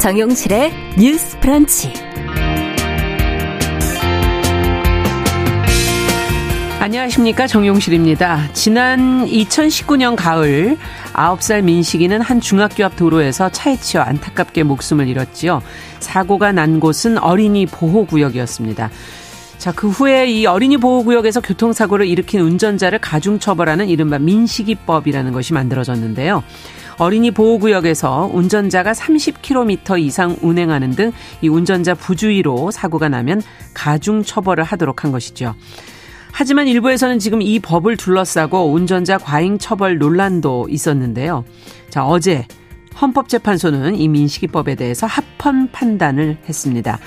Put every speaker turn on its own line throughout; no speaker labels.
정용실의 뉴스 프런치.
안녕하십니까. 정용실입니다. 지난 2019년 가을 9살 민식이는 한 중학교 앞 도로에서 차에 치여 안타깝게 목숨을 잃었지요. 사고가 난 곳은 어린이 보호구역이었습니다. 자, 그 후에 이 어린이 보호구역에서 교통사고를 일으킨 운전자를 가중처벌하는 이른바 민식이법이라는 것이 만들어졌는데요. 어린이 보호구역에서 운전자가 30km 이상 운행하는 등 이 운전자 부주의로 사고가 나면 가중 처벌을 하도록 한 것이죠. 하지만 일부에서는 지금 이 법을 둘러싸고 운전자 과잉 처벌 논란도 있었는데요. 자, 어제 헌법재판소는 이 민식이법에 대해서 합헌 판단을 했습니다.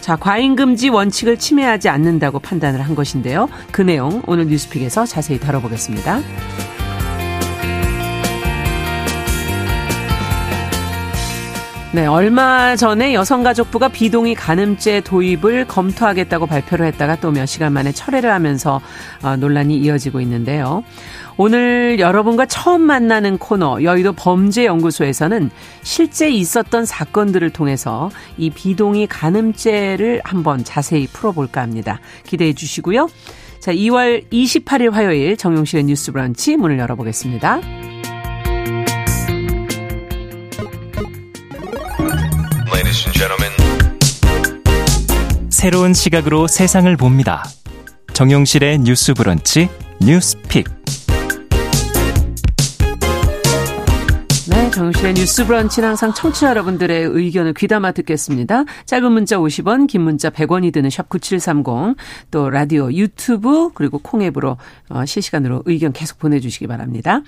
자, 과잉금지 원칙을 침해하지 않는다고 판단을 한 것인데요. 그 내용 오늘 뉴스픽에서 자세히 다뤄보겠습니다. 네, 얼마 전에 여성가족부가 비동의 간음죄 도입을 검토하겠다고 발표를 했다가 또 몇 시간 만에 철회를 하면서 어, 논란이 이어지고 있는데요. 오늘 여러분과 처음 만나는 코너 여의도 범죄연구소에서는 실제 있었던 사건들을 통해서 이 비동의 간음죄를 한번 자세히 풀어볼까 합니다. 기대해 주시고요. 자, 2월 28일 화요일 정용실의 뉴스 브런치 문을 열어보겠습니다.
새로운 시각으로 세상을 봅니다. 정용실의 뉴스 브런치 뉴스픽.
네, 정용실의 뉴스 브런치는 항상 청취자 여러분들의 의견을 귀담아 듣겠습니다. 짧은 문자 50원, 긴 문자 100원이 드는 샵 9730, 또 라디오, 유튜브, 그리고 콩앱으로 어, 실시간으로 의견 계속 보내주시기 바랍니다.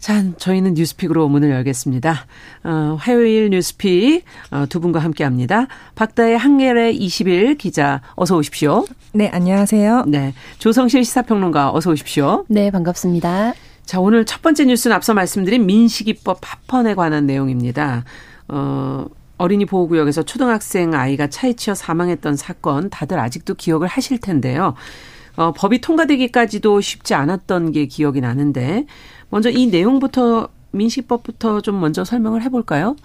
자, 저희는 뉴스픽으로 문을 열겠습니다. 어, 화요일 뉴스픽 어, 두 분과 함께 합니다. 박다의 한겨레 20일 기자 어서 오십시오.
네, 안녕하세요.
네. 조성실 시사평론가 어서 오십시오.
네, 반갑습니다.
자, 오늘 첫 번째 뉴스는 앞서 말씀드린 민식이법 합헌에 관한 내용입니다. 어, 어린이 보호구역에서 초등학생 아이가 차에 치여 사망했던 사건 다들 아직도 기억을 하실 텐데요. 어, 법이 통과되기까지도 쉽지 않았던 게 기억이 나는데 먼저 이 내용부터 민식법부터 좀 먼저 설명을 해볼까요?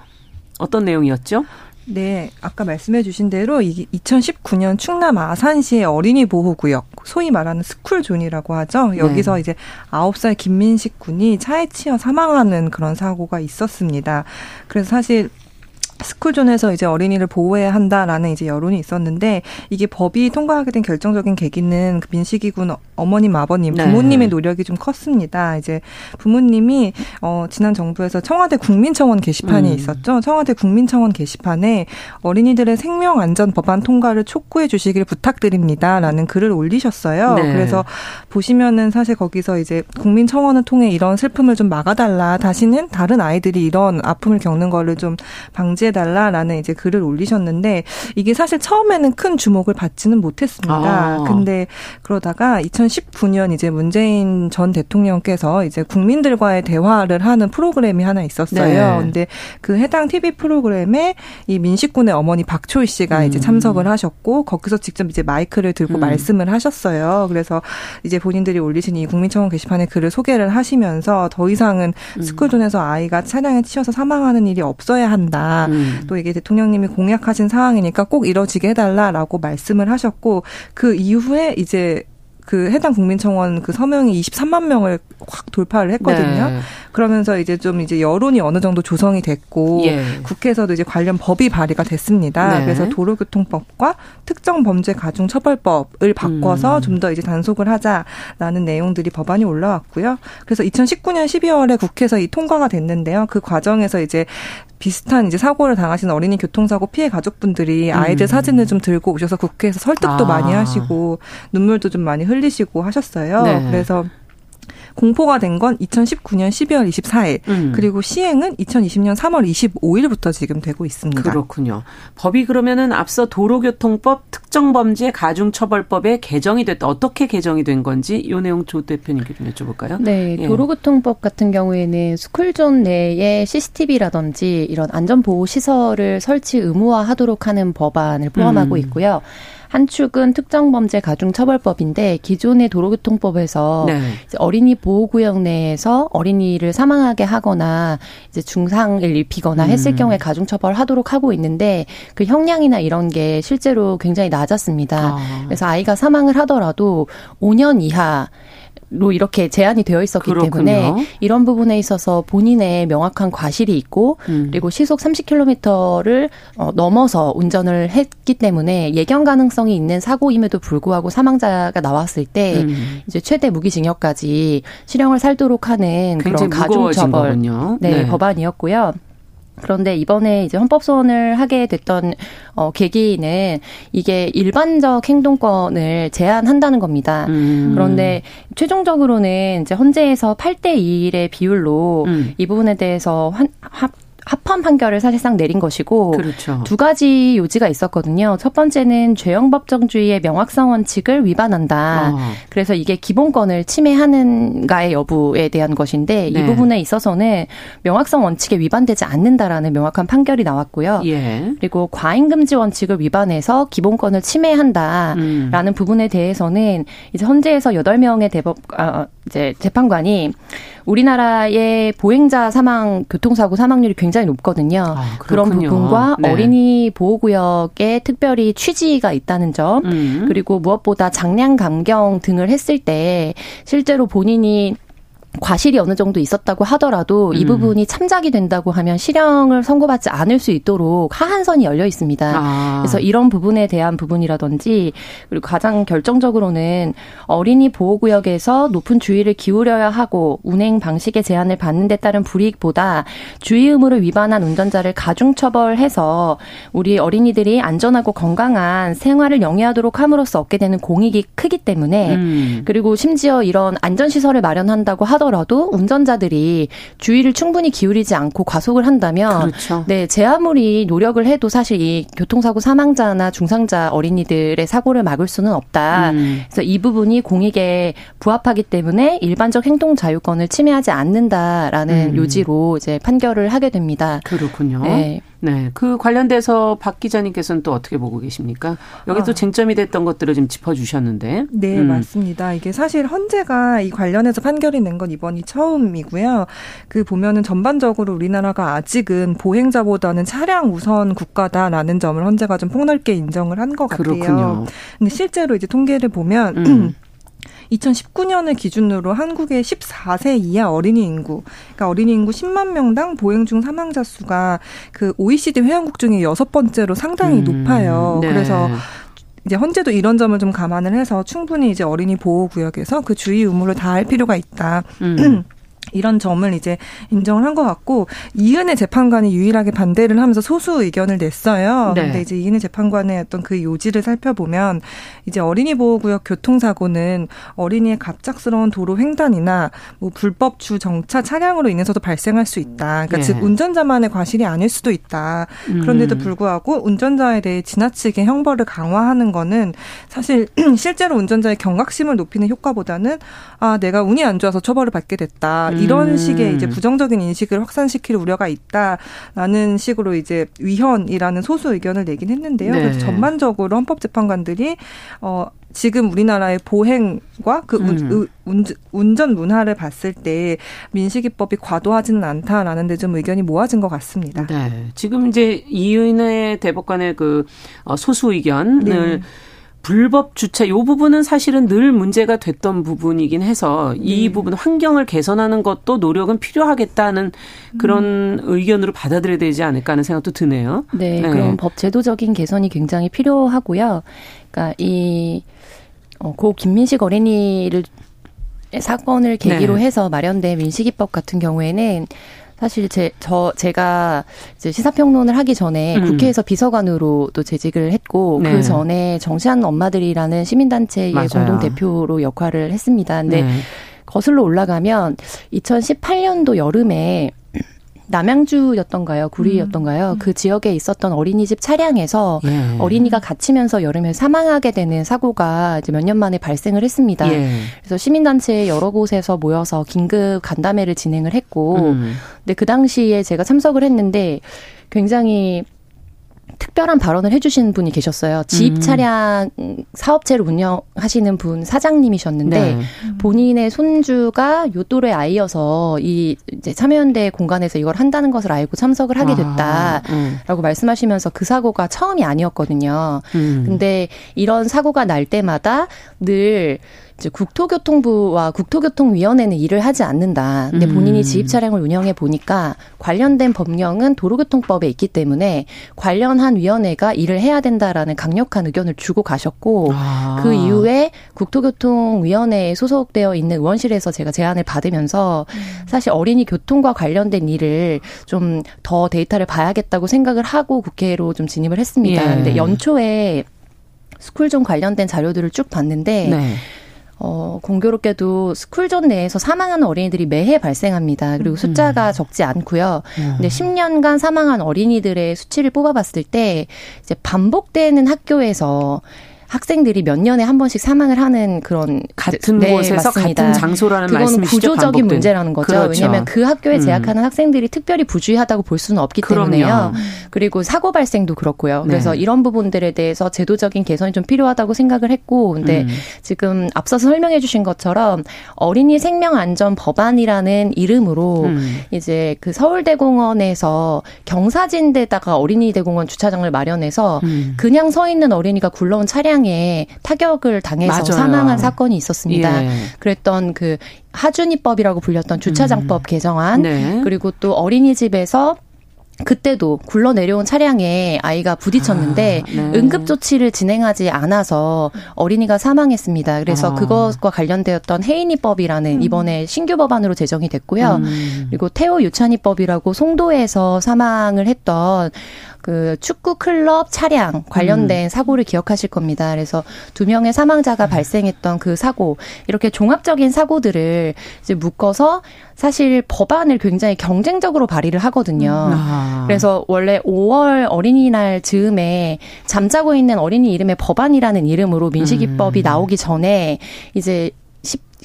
어떤 내용이었죠?
네, 아까 말씀해 주신 대로 이 2019년 충남 아산시의 어린이 보호구역, 소위 말하는 스쿨존이라고 하죠. 여기서 네. 이제 9살 김민식 군이 차에 치여 사망하는 그런 사고가 있었습니다. 그래서 사실 스쿨존에서 이제 어린이를 보호해야 한다라는 이제 여론이 있었는데 이게 법이 통과하게 된 결정적인 계기는 그 민식이군 어머님 아버님 네. 부모님의 네. 노력이 좀 컸습니다. 이제 부모님이 어 지난 정부에서 청와대 국민청원 게시판이 음. 있었죠. 청와대 국민청원 게시판에 어린이들의 생명 안전 법안 통과를 촉구해 주시길 부탁드립니다라는 글을 올리셨어요. 네. 그래서 보시면은 사실 거기서 이제 국민청원을 통해 이런 슬픔을 좀 막아달라. 다시는 다른 아이들이 이런 아픔을 겪는 거를 좀 방지 지지해달라라는 이제 글을 올리셨는데 이게 사실 처음에는 큰 주목을 받지는 못했습니다. 아. 근데 그러다가 2019년 이제 문재인 전 대통령께서 이제 국민들과의 대화를 하는 프로그램이 하나 있었어요. 네. 근데 그 해당 TV 프로그램에 이 민식군의 어머니 박초희 씨가 음. 이제 참석을 하셨고 거기서 직접 이제 마이크를 들고 음. 말씀을 하셨어요. 그래서 이제 본인들이 올리신 이 국민청원 게시판에 글을 소개를 하시면서 더 이상은 음. 스쿨존에서 아이가 차량에 치여서 사망하는 일이 없어야 한다. 음. 또 이게 대통령님이 공약하신 상황이니까 꼭 이뤄지게 해달라라고 말씀을 하셨고 그 이후에 이제 그 해당 국민청원 그 서명이 23만 명을 확 돌파를 했거든요. 네. 그러면서 이제 좀 이제 여론이 어느 정도 조성이 됐고 예. 국회에서도 이제 관련 법이 발의가 됐습니다. 네. 그래서 도로교통법과 특정 범죄 가중 처벌법을 바꿔서 음. 좀더 이제 단속을 하자라는 내용들이 법안이 올라왔고요. 그래서 2019년 12월에 국회에서 이 통과가 됐는데요. 그 과정에서 이제 비슷한 이제 사고를 당하신 어린이 교통사고 피해 가족분들이 아이들 음. 사진을 좀 들고 오셔서 국회에서 설득도 아. 많이 하시고 눈물도 좀 많이 흘 리시고 하셨어요. 네. 그래서 공포가 된 건 2019년 12월 24일 음. 그리고 시행은 2020년 3월 25일부터 지금 되고 있습니다.
그렇군요. 법이 그러면은 앞서 도로교통법 특정범죄 가중처벌법에 개정이 됐다. 어떻게 개정이 된 건지 이 내용 조 대표님께 좀 여쭤볼까요?
네, 예. 도로교통법 같은 경우에는 스쿨존 내에 CCTV라든지 이런 안전보호 시설을 설치 의무화하도록 하는 법안을 포함하고 음. 있고요. 한 축은 특정 범죄 가중 처벌법인데 기존의 도로교통법에서
네.
어린이 보호구역 내에서 어린이를 사망하게 하거나 이제 중상을 입히거나 했을
음.
경우에 가중 처벌하도록 하고 있는데 그 형량이나 이런 게 실제로 굉장히 낮았습니다.
아.
그래서 아이가 사망을 하더라도 5년 이하 로 이렇게 제한이 되어 있었기
그렇군요.
때문에 이런 부분에 있어서 본인의 명확한 과실이 있고
음.
그리고 시속 30km를 어, 넘어서 운전을 했기 때문에 예견 가능성이 있는 사고임에도 불구하고 사망자가 나왔을 때
음.
이제 최대 무기징역까지 실형을 살도록 하는 그런 가중처벌
거군요.
네, 법안이었고요. 그런데 이번에 이제 헌법소원을 하게 됐던 어 계기는 이게 일반적 행동권을 제한한다는 겁니다.
음.
그런데 최종적으로는 이제 헌재에서 8대 2의 비율로
음.
이 부분에 대해서 환, 합, 합헌 판결을 사실상 내린 것이고
그렇죠.
두 가지 요지가 있었거든요. 첫 번째는 죄형 법정주의의 명확성 원칙을 위반한다.
어.
그래서 이게 기본권을 침해하는가의 여부에 대한 것인데
네.
이 부분에 있어서는 명확성 원칙에 위반되지 않는다라는 명확한 판결이 나왔고요.
예.
그리고 과잉 금지 원칙을 위반해서 기본권을 침해한다라는
음.
부분에 대해서는 이제 헌재에서 여덟 명의 대법 아, 이제 재판관이 우리나라의 보행자 사망 교통사고 사망률이 굉장히 높거든요.
아,
그런. 부분과
네.
어린이 보호구역에 특별히 취지가 있다는 점,
음.
그리고 무엇보다 장량 감경 등을 했을 때 실제로 본인이 과실이 어느 정도 있었다고 하더라도 이
음.
부분이 참작이 된다고 하면 실형을 선고받지 않을 수 있도록 하한선이 열려 있습니다.
아.
그래서 이런 부분에 대한 부분이라든지 그리고 가장 결정적으로는 어린이 보호구역에서 높은 주의를 기울여야 하고 운행 방식의 제한을 받는 데 따른 불이익보다 주의 의무를 위반한 운전자를 가중처벌해서 우리 어린이들이 안전하고 건강한 생활을 영위하도록 함으로써 얻게 되는 공익이 크기 때문에
음.
그리고 심지어 이런 안전시설을 마련한다고 하더라도 운전자들이 주의를 충분히 기울이지 않고 과속을 한다면
그렇죠.
네, 제 아무리 노력을 해도 사실 이 교통사고 사망자나 중상자 어린이들의 사고를 막을 수는 없다.
음.
그래서 이 부분이 공익에 부합하기 때문에 일반적 행동 자유권을 침해하지 않는다라는
음.
요지로 이제 판결을 하게 됩니다.
그렇군요.
네.
네. 그 관련돼서 박 기자님께서는 또 어떻게 보고 계십니까? 여기 또
아.
쟁점이 됐던 것들을 좀 짚어주셨는데.
네,
음.
맞습니다. 이게 사실 헌재가 이 관련해서 판결이 낸 건 이번이 처음이고요. 그 보면은 전반적으로 우리나라가 아직은 보행자보다는 차량 우선 국가다라는 점을 헌재가 좀 폭넓게 인정을 한 것 같아요.
그렇군요.
근데 실제로 이제 통계를 보면
음.
2019년을 기준으로 한국의 14세 이하 어린이 인구, 그러니까 어린이 인구 10만 명당 보행 중 사망자 수가 그 OECD 회원국 중에 여섯 번째로 상당히
음.
높아요.
네.
그래서 이제 헌재도 이런 점을 좀 감안을 해서 충분히 이제 어린이 보호 구역에서 그 주의 의무를 다할 필요가 있다.
음.
이런 점을 이제 인정을 한 것 같고 이은혜 재판관이 유일하게 반대를 하면서 소수 의견을 냈어요.
네.
근데 이제 이은혜 재판관의 어떤 그 요지를 살펴보면 이제 어린이 보호구역 교통사고는 어린이의 갑작스러운 도로 횡단이나 뭐 불법 주 정차 차량으로 인해서도 발생할 수 있다. 그러니까
예.
즉 운전자만의 과실이 아닐 수도 있다. 그런데도
음.
불구하고 운전자에 대해 지나치게 형벌을 강화하는 거는 사실 실제로 운전자의 경각심을 높이는 효과보다는 아 내가 운이 안 좋아서 처벌을 받게 됐다 이런
음.
식의 이제 부정적인 인식을 확산시킬 우려가 있다라는 식으로 이제 위헌이라는 소수 의견을 내긴 했는데요.
네.
그래서 전반적으로 헌법재판관들이 어 지금 우리나라의 보행과 그 운,
음.
운전 문화를 봤을 때 민식이법이 과도하지는 않다라는 데 좀 의견이 모아진 것 같습니다.
네. 지금 이제 이은혜 대법관의 그 어, 소수 의견을
네.
불법 주차 요 부분은 사실은 늘 문제가 됐던 부분이긴 해서 이
네.
부분 환경을 개선하는 것도 노력은 필요하겠다는 그런 의견으로 받아들여야 되지 않을까 하는 생각도 드네요.
네,
네.
그럼 법 제도적인 개선이 굉장히 필요하고요. 그러니까 이 어, 고 김민식 어린이를 사건을 계기로
네.
해서 마련된 민식이법 같은 경우에는 사실 제, 저, 제가 이제 시사평론을 하기 전에
음.
국회에서 비서관으로 또 재직을 했고,
네.
그 전에 정시한 엄마들이라는 시민단체의
맞아요.
공동대표로 역할을 했습니다. 근데
네.
거슬러 올라가면 2018년도 여름에 남양주였던가요? 구리였던가요? 그 지역에 있었던 어린이집 차량에서
예.
어린이가 갇히면서 여름에 사망하게 되는 사고가 이제 몇 년 만에 발생을 했습니다.
예.
그래서 시민단체 여러 곳에서 모여서 긴급 간담회를 진행을 했고,
음.
근데 그 당시에 제가 참석을 했는데 굉장히 특별한 발언을 해주신 분이 계셨어요. 지입 음. 차량 사업체를 운영하시는 분 사장님이셨는데 네. 본인의 손주가 요 또래 아이여서 이 이제 참여연대 공간에서 이걸 한다는 것을 알고 참석을 하게 아, 됐다라고 아, 음. 말씀하시면서 그 사고가 처음이 아니었거든요. 음. 근데 이런 사고가 날 때마다 늘 이제 국토교통부와 국토교통위원회는 일을 하지 않는다. 근데 본인이 음. 지입 차량을 운영해 보니까 관련된 법령은 도로교통법에 있기 때문에 관련한 위원회가 일을 해야 된다라는 강력한 의견을 주고 가셨고 아. 그 이후에 국토교통위원회에 소속되어 있는 의원실에서 제가 제안을 받으면서 음. 사실 어린이 교통과 관련된 일을 좀 더 데이터를 봐야겠다고 생각을 하고 국회로 좀 진입을 했습니다. 예. 근데 연초에 스쿨존 관련된 자료들을 쭉 봤는데 네. 어, 공교롭게도 스쿨존 내에서 사망하는 어린이들이 매해 발생합니다. 그리고 숫자가 음. 적지 않고요. 음. 근데 10년간 사망한 어린이들의 수치를 뽑아봤을 때 이제 반복되는 학교에서 학생들이 몇 년에 한 번씩 사망을 하는 그런
같은 네, 곳에서 맞습니다. 같은 장소라는 말씀이시죠.
구조적인 반복된. 문제라는 거죠. 그렇죠. 왜냐하면 그 학교에 음. 재학하는 음. 학생들이 특별히 부주의하다고 볼 수는 없기 그럼요. 때문에요. 그리고 사고 발생도 그렇고요. 네. 그래서 이런 부분들에 대해서 제도적인 개선이 좀 필요하다고 생각을 했고, 근데 음. 지금 앞서서 설명해 주신 것처럼 어린이 생명 안전 법안이라는 이름으로 음. 이제 그 서울대공원에서 경사진데다가 어린이대공원 주차장을 마련해서 음. 그냥 서 있는 어린이가 굴러온 차량 차량에 타격을 당해서 맞아요. 사망한 사건이 있었습니다. 예. 그랬던 그 하준이법이라고 불렸던 주차장법 음. 개정안 네. 그리고 또 어린이집에서 그때도 굴러 내려온 차량에 아이가 부딪혔는데 아, 네. 응급 조치를 진행하지 않아서 어린이가 사망했습니다. 그래서 아. 그것과 관련되었던 해인이법이라는 음. 이번에 신규 법안으로 제정이 됐고요. 음. 그리고 태호 유찬이법이라고 송도에서 사망을 했던 그 축구 클럽 차량 관련된 음. 사고를 기억하실 겁니다. 그래서 두 명의 사망자가 음. 발생했던 그 사고 이렇게 종합적인 사고들을 이제 묶어서 사실 법안을 굉장히 경쟁적으로 발의를 하거든요. 음. 아. 그래서 원래 5월 어린이날 즈음에 잠자고 있는 어린이 이름의 법안이라는 이름으로 민식이법이 음. 나오기 전에 이제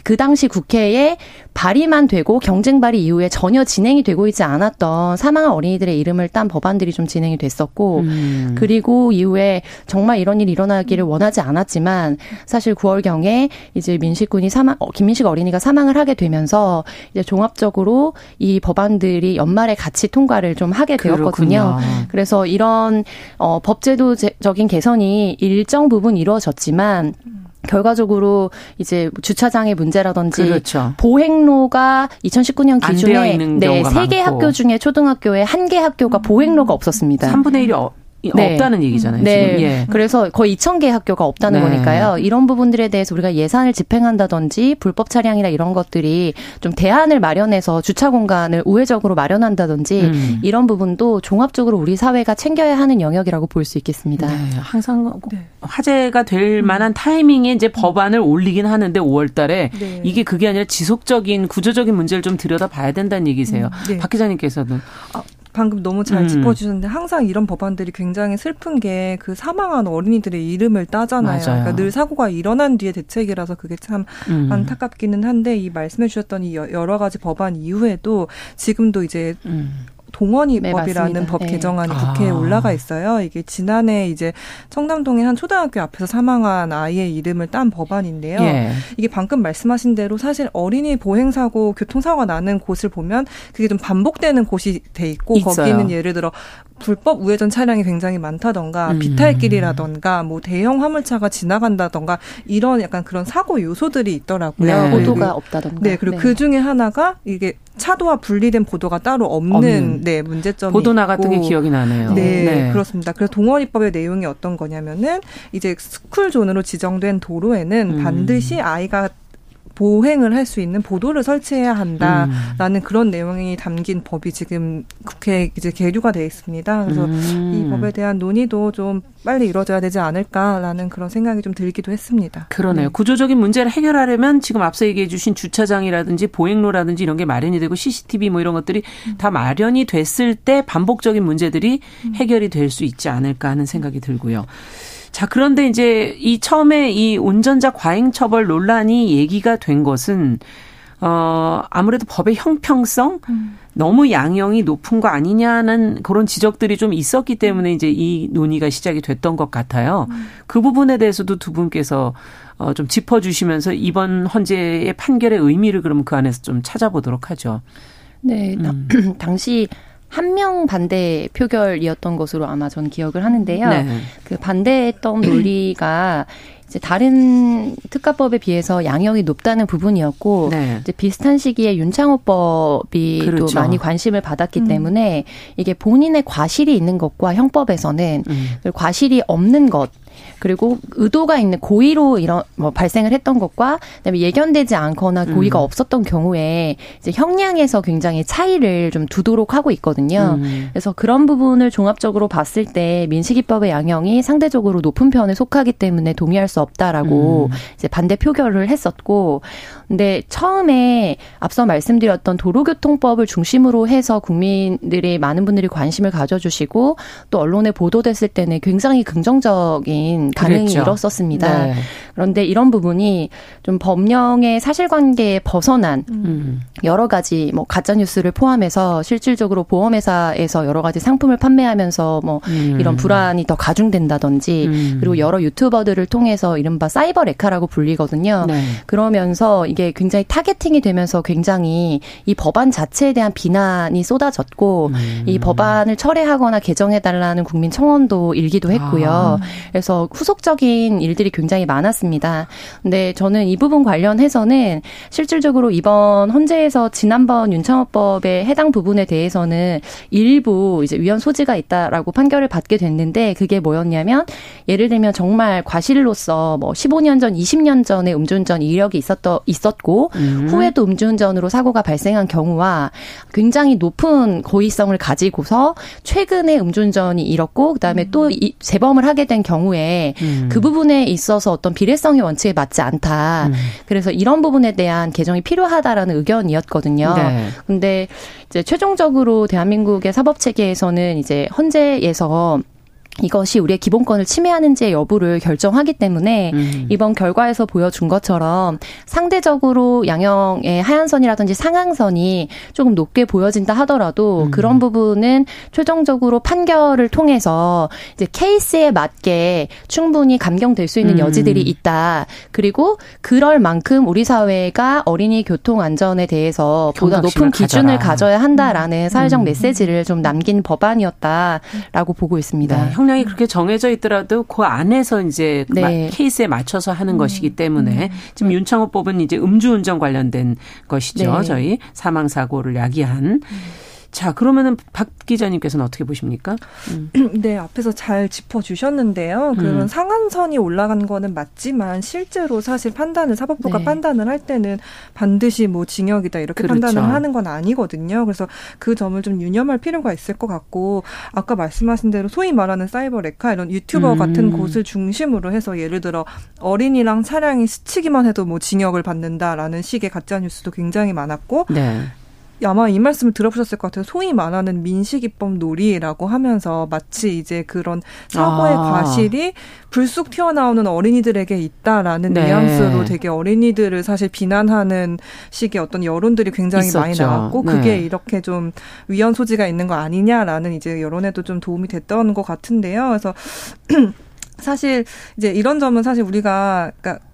그 당시 국회에 발의만 되고 경쟁 발의 이후에 전혀 진행이 되고 있지 않았던 사망한 어린이들의 이름을 딴 법안들이 좀 진행이 됐었고 음. 그리고 이후에 정말 이런 일이 일어나기를 원하지 않았지만 사실 9월 경에 이제 민식군이 사망 어, 김민식 어린이가 사망을 하게 되면서 이제 종합적으로 이 법안들이 연말에 같이 통과를 좀 하게 되었거든요. 그렇군요. 그래서 이런 어 법제도적인 개선이 일정 부분 이루어졌지만 결과적으로 이제 주차장의 문제라든지 그렇죠. 보행로가 2019년 기준에 네, 세 개 학교 중에 초등학교에 한 개 학교가 보행로가 없었습니다.
3분의 1이 네. 없다는 얘기잖아요. 네. 지금. 예.
그래서 거의 2천 개 학교가 없다는 네. 거니까요. 이런 부분들에 대해서 우리가 예산을 집행한다든지 불법 차량이나 이런 것들이 좀 대안을 마련해서 주차 공간을 우회적으로 마련한다든지 음. 이런 부분도 종합적으로 우리 사회가 챙겨야 하는 영역이라고 볼 수 있겠습니다. 네.
항상 네. 화제가 될 음. 만한 타이밍에 이제 법안을 올리긴 하는데 5월 달에 네. 이게 그게 아니라 지속적인 구조적인 문제를 좀 들여다봐야 된다는 얘기세요. 음. 네. 박 기자님께서는
아, 방금 너무 잘 음. 짚어주셨는데 항상 이런 법안들이 굉장히 슬픈 게 그 사망한 어린이들의 이름을 따잖아요. 그러니까 늘 사고가 일어난 뒤에 대책이라서 그게 참 음. 안타깝기는 한데 이 말씀해 주셨던 이 여러 가지 법안 이후에도 지금도 이제 음. 동원이법이라는 네, 법 네. 개정안이 네. 국회에 아. 올라가 있어요. 이게 지난해 이제 청담동의 한 초등학교 앞에서 사망한 아이의 이름을 딴 법안인데요. 예. 이게 방금 말씀하신 대로 사실 어린이 보행 사고, 교통 사고가 나는 곳을 보면 그게 좀 반복되는 곳이 돼 있고 있어요. 거기는 예를 들어 불법 우회전 차량이 굉장히 많다던가 음. 비탈길이라던가 뭐 대형 화물차가 지나간다던가 이런 약간 그런 사고 요소들이 있더라고요.
네. 보도가 없다던가.
네, 그리고 네. 그 중에 하나가 이게 차도와 분리된 보도가 따로 없는, 없는. 네 문제점이
보도 나갔던 게 기억이 나네요.
네, 네. 그렇습니다. 그래서 동원입법의 내용이 어떤 거냐면은 이제 스쿨존으로 지정된 도로에는 음. 반드시 아이가 보행을 할 수 있는 보도를 설치해야 한다라는 음. 그런 내용이 담긴 법이 지금 국회에 이제 계류가 돼 있습니다. 그래서 음. 이 법에 대한 논의도 좀 빨리 이루어져야 되지 않을까라는 그런 생각이 좀 들기도 했습니다.
그러네요. 네. 구조적인 문제를 해결하려면 지금 앞서 얘기해 주신 주차장이라든지 보행로라든지 이런 게 마련이 되고 CCTV 뭐 이런 것들이 음. 다 마련이 됐을 때 반복적인 문제들이 음. 해결이 될 수 있지 않을까 하는 생각이 들고요. 자, 그런데 이제 이 처음에 이 운전자 과잉 처벌 논란이 얘기가 된 것은 어, 아무래도 법의 형평성, 음. 너무 양형이 높은 거 아니냐는 그런 지적들이 좀 있었기 때문에 이제 이 논의가 시작이 됐던 것 같아요. 음. 그 부분에 대해서도 두 분께서 어, 좀 짚어 주시면서 이번 헌재의 판결의 의미를 그럼 그 안에서 좀 찾아보도록 하죠.
네, 음. 당시 한 명 반대 표결이었던 것으로 아마 전 기억을 하는데요. 네. 그 반대했던 논리가 이제 다른 특가법에 비해서 양형이 높다는 부분이었고 네. 이제 비슷한 시기에 윤창호법이 그렇죠. 또 많이 관심을 받았기 음. 때문에 이게 본인의 과실이 있는 것과 형법에서는 음. 과실이 없는 것 그리고 의도가 있는 고의로 이런 뭐 발생을 했던 것과 그다음에 예견되지 않거나 고의가 음. 없었던 경우에 이제 형량에서 굉장히 차이를 좀 두도록 하고 있거든요. 음. 그래서 그런 부분을 종합적으로 봤을 때 민식이법의 양형이 상대적으로 높은 편에 속하기 때문에 동의할 수 없다라고 음. 이제 반대 표결을 했었고 근데 처음에 앞서 말씀드렸던 도로교통법을 중심으로 해서 국민들이 많은 분들이 관심을 가져주시고 또 언론에 보도됐을 때는 굉장히 긍정적인 반응이 그랬죠. 일었었습니다. 네. 그런데 이런 부분이 좀 법령의 사실관계에 벗어난 음. 여러 가지 뭐 가짜 뉴스를 포함해서 실질적으로 보험회사에서 여러 가지 상품을 판매하면서 뭐 음. 이런 불안이 더 가중된다든지 음. 그리고 여러 유튜버들을 통해서 이른바 사이버 레카라고 불리거든요. 네. 그러면서 이게 굉장히 targeting이 되면서 굉장히 이 법안 자체에 대한 비난이 쏟아졌고 음. 이 법안을 철회하거나 개정해 달라는 국민 청원도 일기도 했고요. 아. 그래서 후속적인 일들이 굉장히 많았습니다. 근데 저는 이 부분 관련해서는 실질적으로 이번 헌재 에서 지난번 윤창호법의 해당 부분에 대해서는 일부 이제 위헌 소지가 있다라고 판결을 받게 됐는데 그게 뭐였냐면 예를 들면 정말 과실로서 뭐 15년 전, 20년 전에 음주운전 이력이 있었던 있었 있었고 음. 후에도 음주운전으로 사고가 발생한 경우와 굉장히 높은 고의성을 가지고서 최근에 음주운전이 일었고 그다음에 음. 또 이, 재범을 하게 된 경우에 음. 그 부분에 있어서 어떤 비례성의 원칙에 맞지 않다. 음. 그래서 이런 부분에 대한 개정이 필요하다라는 의견이었 거든요. 네. 근데 이제 최종적으로 대한민국의 사법 체계에서는 이제 헌재에서 이것이 우리의 기본권을 침해하는지의 여부를 결정하기 때문에 음. 이번 결과에서 보여준 것처럼 상대적으로 양형의 하한선이라든지 상한선이 조금 높게 보여진다 하더라도 음. 그런 부분은 최종적으로 판결을 통해서 이제 케이스에 맞게 충분히 감경될 수 있는 음. 여지들이 있다. 그리고 그럴 만큼 우리 사회가 어린이 교통 안전에 대해서 보다 높은 기준을. 가져야 한다라는 사회적 음. 메시지를 좀 남긴 법안이었다라고 보고 있습니다. 네.
형량이 그렇게 정해져 있더라도 그 안에서 이제 그 네. 케이스에 맞춰서 하는 음. 것이기 때문에 음. 지금 윤창호법은 이제 음주운전 관련된 것이죠. 네. 저희 사망 사고를 야기한. 음. 자, 그러면은 박 기자님께서는 어떻게 보십니까?
음. 네, 앞에서 잘 짚어주셨는데요. 그런 음. 상한선이 올라간 거는 맞지만 실제로 사실 판단을 사법부가 네. 판단을 할 때는 반드시 뭐 징역이다 이렇게 그렇죠. 판단을 하는 건 아니거든요. 그래서 그 점을 좀 유념할 필요가 있을 것 같고 아까 말씀하신 대로 소위 말하는 사이버 레카 이런 유튜버 음. 같은 곳을 중심으로 해서 예를 들어 어린이랑 차량이 스치기만 해도 뭐 징역을 받는다라는 식의 가짜 뉴스도 굉장히 많았고 네. 아마 이 말씀을 들어보셨을 것 같아요. 소위 말하는 민식이법 놀이라고 하면서 마치 이제 그런 사고의 아. 과실이 불쑥 튀어나오는 어린이들에게 있다라는 네. 뉘앙스로 되게 어린이들을 사실 비난하는 식의 어떤 여론들이 굉장히 있었죠. 많이 나왔고 네. 그게 이렇게 좀 위헌 소지가 있는 거 아니냐라는 이제 여론에도 좀 도움이 됐던 것 같은데요. 그래서 사실 이제 이런 점은 사실 우리가 그러니까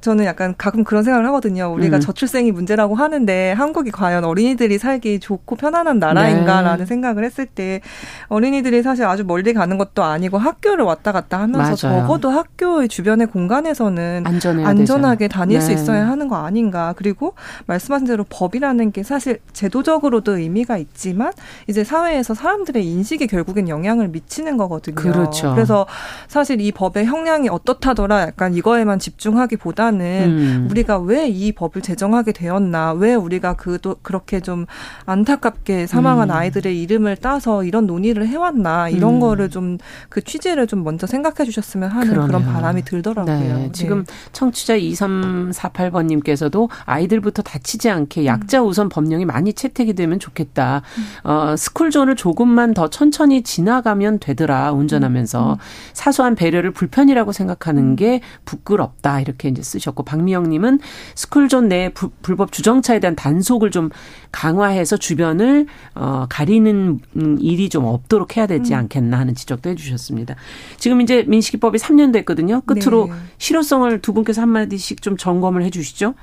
저는 약간 가끔 그런 생각을 하거든요. 우리가 음. 저출생이 문제라고 하는데 한국이 과연 어린이들이 살기 좋고 편안한 나라인가라는 네. 생각을 했을 때 어린이들이 사실 아주 멀리 가는 것도 아니고 학교를 왔다 갔다 하면서 맞아요. 적어도 학교의 주변의 공간에서는 안전하게 되죠. 다닐 네. 수 있어야 하는 거 아닌가. 그리고 말씀하신 대로 법이라는 게 사실 제도적으로도 의미가 있지만 이제 사회에서 사람들의 인식에 결국엔 영향을 미치는 거거든요.
그렇죠.
그래서 사실 이 법의 형량이 어떻다더라 약간 이거에만 집중하기보다 보다는 음. 우리가 왜 이 법을 제정하게 되었나, 왜 우리가 그도 그렇게 좀 안타깝게 사망한 음. 아이들의 이름을 따서 이런 논의를 해왔나 이런 음. 거를 좀 그 취지를 좀 먼저 생각해 주셨으면 하는 그러네요. 그런 바람이 들더라고요. 네.
네. 지금 청취자 2348번님께서도 아이들부터 다치지 않게 약자 음. 우선 법령이 많이 채택이 되면 좋겠다. 음. 어, 스쿨존을 조금만 더 천천히 지나가면 되더라 운전하면서 음. 사소한 배려를 불편이라고 생각하는 게 부끄럽다 이렇게 이제 쓰. 쓰셨고 박미영님은 스쿨존 내 부, 불법 주정차에 대한 단속을 좀 강화해서 주변을 어, 가리는 일이 좀 없도록 해야 되지 음. 않겠나 하는 지적도 해주셨습니다. 지금 이제 민식이법이 3년 됐거든요. 끝으로 네. 실효성을 두 분께서 한 마디씩 좀 점검을 해주시죠.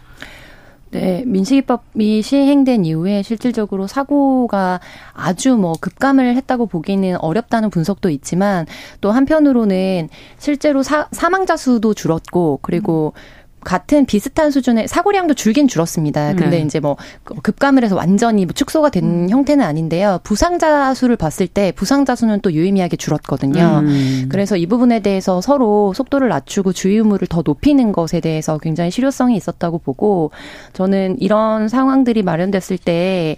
네, 민식이법이 시행된 이후에 실질적으로 사고가 아주 뭐 급감을 했다고 보기는 어렵다는 분석도 있지만 또 한편으로는 실제로 사, 사망자 수도 줄었고 그리고 음. 같은 비슷한 수준의 사고량도 줄긴 줄었습니다. 근데 네. 이제 뭐 급감을 해서 완전히 뭐 축소가 된 음. 형태는 아닌데요. 부상자 수를 봤을 때 부상자 수는 또 유의미하게 줄었거든요. 음. 그래서 이 부분에 대해서 서로 속도를 낮추고 주의 의무를 더 높이는 것에 대해서 굉장히 실효성이 있었다고 보고 저는 이런 상황들이 마련됐을 때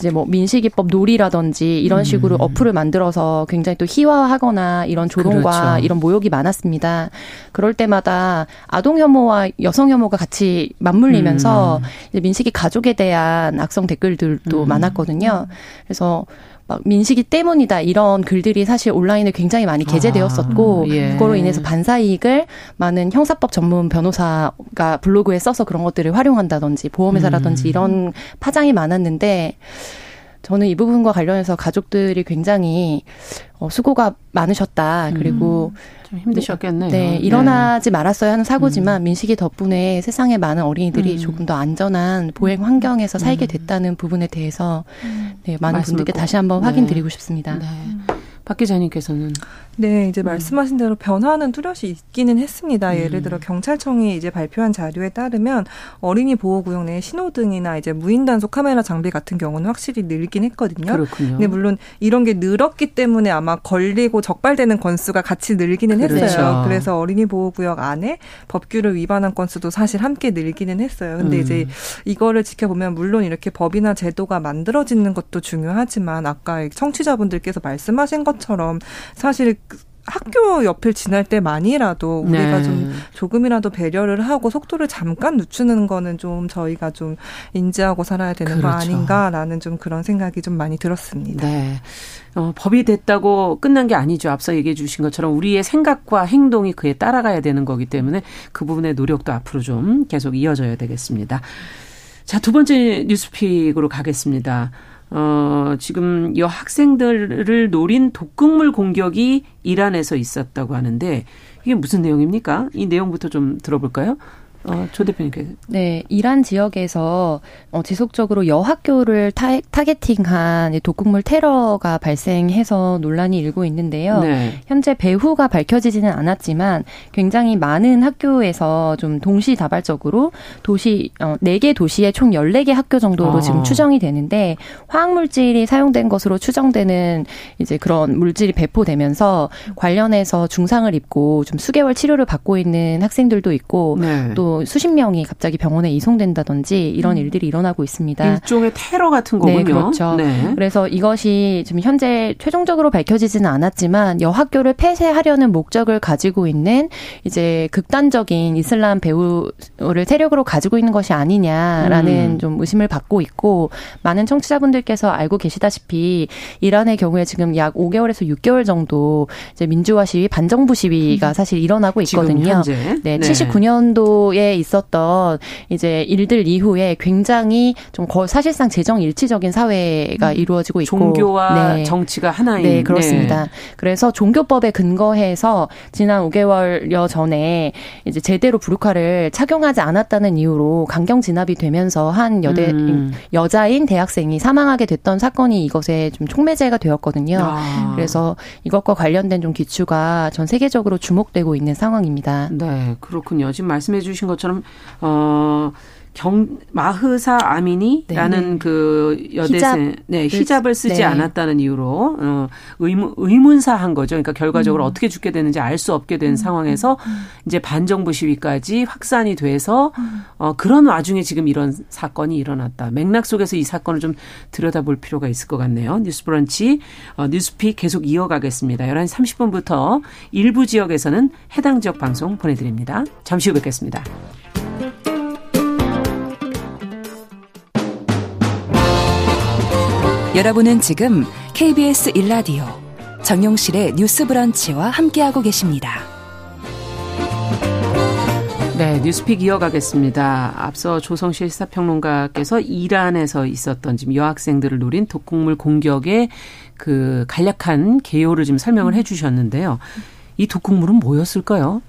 이제 뭐 민식이법 놀이라든지 이런 식으로 음. 어플을 만들어서 굉장히 또 희화하거나 이런 조롱과 그렇죠. 이런 모욕이 많았습니다. 그럴 때마다 아동 혐오와 여성 혐오가 같이 맞물리면서 음. 이제 민식이 가족에 대한 악성 댓글들도 음. 많았거든요. 그래서 막 민식이 때문이다 이런 글들이 사실 온라인에 굉장히 많이 게재되었었고 아, 예. 그거로 인해서 반사 이익을 많은 형사법 전문 변호사가 블로그에 써서 그런 것들을 활용한다든지 보험회사라든지 음. 이런 파장이 많았는데 저는 이 부분과 관련해서 가족들이 굉장히 어, 수고가 많으셨다. 그리고 음.
좀 힘드셨겠네요.
네, 네. 일어나지 말았어야 하는 사고지만 음. 민식이 덕분에 세상에 많은 어린이들이 음. 조금 더 안전한 보행 환경에서 살게 음. 됐다는 부분에 대해서 음. 네, 많은 분들께 다시 한번 네. 확인드리고 싶습니다. 네.
박 기자님께서는
네, 이제 음. 말씀하신 대로 변화는 뚜렷이 있기는 했습니다. 음. 예를 들어 경찰청이 이제 발표한 자료에 따르면 어린이 보호 구역 내 신호등이나 이제 무인 단속 카메라 장비 같은 경우는 확실히 늘긴 했거든요.
그렇군요.
근데 물론 이런 게 늘었기 때문에 아마 걸리고 적발되는 건수가 같이 늘기는 그렇죠. 했어요. 그래서 어린이 보호 구역 안에 법규를 위반한 건수도 사실 함께 늘기는 했어요. 근데 음. 이제 이거를 지켜보면 물론 이렇게 법이나 제도가 만들어지는 것도 중요하지만 아까 청취자분들께서 말씀하신 것 처럼 사실 학교 옆을 지날 때만이라도 우리가 네. 좀 조금이라도 배려를 하고 속도를 잠깐 늦추는 거는 좀 저희가 좀 인지하고 살아야 되는 그렇죠. 거 아닌가라는 좀 그런 생각이 좀 많이 들었습니다.
네. 어, 법이 됐다고 끝난 게 아니죠. 앞서 얘기해 주신 것처럼 우리의 생각과 행동이 그에 따라가야 되는 거기 때문에 그 부분의 노력도 앞으로 좀 계속 이어져야 되겠습니다. 자, 두 번째 뉴스픽으로 가겠습니다. 어, 지금 여학생들을 노린 독극물 공격이 이란에서 있었다고 하는데 이게 무슨 내용입니까? 이 내용부터 좀 들어볼까요? 어, 조 대표님께서.
네, 이란 지역에서 어, 지속적으로 여학교를 타, 타겟팅한 독극물 테러가 발생해서 논란이 일고 있는데요. 네. 현재 배후가 밝혀지지는 않았지만 굉장히 많은 학교에서 좀 동시다발적으로 도시 어, 4개 도시에 총 14개 학교 정도로 아. 지금 추정이 되는데 화학 물질이 사용된 것으로 추정되는 이제 그런 물질이 배포되면서 관련해서 중상을 입고 좀 수개월 치료를 받고 있는 학생들도 있고 네. 또 수십 명이 갑자기 병원에 이송된다든지 이런 음. 일들이 일어나고 있습니다.
일종의 테러 같은 거군요.
네, 그렇죠. 네. 그래서 이것이 지금 현재 최종적으로 밝혀지지는 않았지만 여학교를 폐쇄하려는 목적을 가지고 있는 이제 극단적인 이슬람 배우를 세력으로 가지고 있는 것이 아니냐라는 음. 좀 의심을 받고 있고 많은 청취자분들께서 알고 계시다시피 이란의 경우에 지금 약 5개월에서 6개월 정도 이제 민주화 시위, 반정부 시위가 음. 사실 일어나고 있거든요. 네, 네, 79년도에 이후에 있었던 이제 일들 이후에 굉장히 좀 거, 사실상 재정 일치적인 사회가 음. 이루어지고 있고
종교와 네. 정치가 하나인
네 그렇습니다. 네. 그래서 종교법에 근거해서 지난 5개월여 전에 이제 제대로 부르카를 착용하지 않았다는 이유로 강경 진압이 되면서 한 여대 음. 여자인 대학생이 사망하게 됐던 사건이 이것에 좀 촉매제가 되었거든요. 아. 그래서 이것과 관련된 좀 기추가 전 세계적으로 주목되고 있는 상황입니다.
네, 그렇군요. 지금 말씀해 주신 것처럼 어 경, 마흐사 아미니라는 네. 그 여대생, 히잡. 네, 히잡을 쓰지 네. 않았다는 이유로, 어, 의문, 의문사한 거죠. 그러니까 결과적으로 음. 어떻게 죽게 되는지 알 수 없게 된 음. 상황에서 음. 이제 반정부 시위까지 확산이 돼서, 음. 어, 그런 와중에 지금 이런 사건이 일어났다. 맥락 속에서 이 사건을 좀 들여다볼 필요가 있을 것 같네요. 뉴스 브런치, 어, 뉴스픽 계속 이어가겠습니다. 11시 30분부터 일부 지역에서는 해당 지역 방송 보내드립니다. 잠시 후 뵙겠습니다.
여러분은 지금 KBS 일라디오 정용실의 뉴스 브런치와 함께하고 계십니다.
네, 뉴스픽 이어가겠습니다. 앞서 조성실 시사평론가께서 이란에서 있었던 지금 여학생들을 노린 독극물 공격의 그 간략한 개요를 지금 설명을 해 주셨는데요. 이 독극물은 뭐였을까요?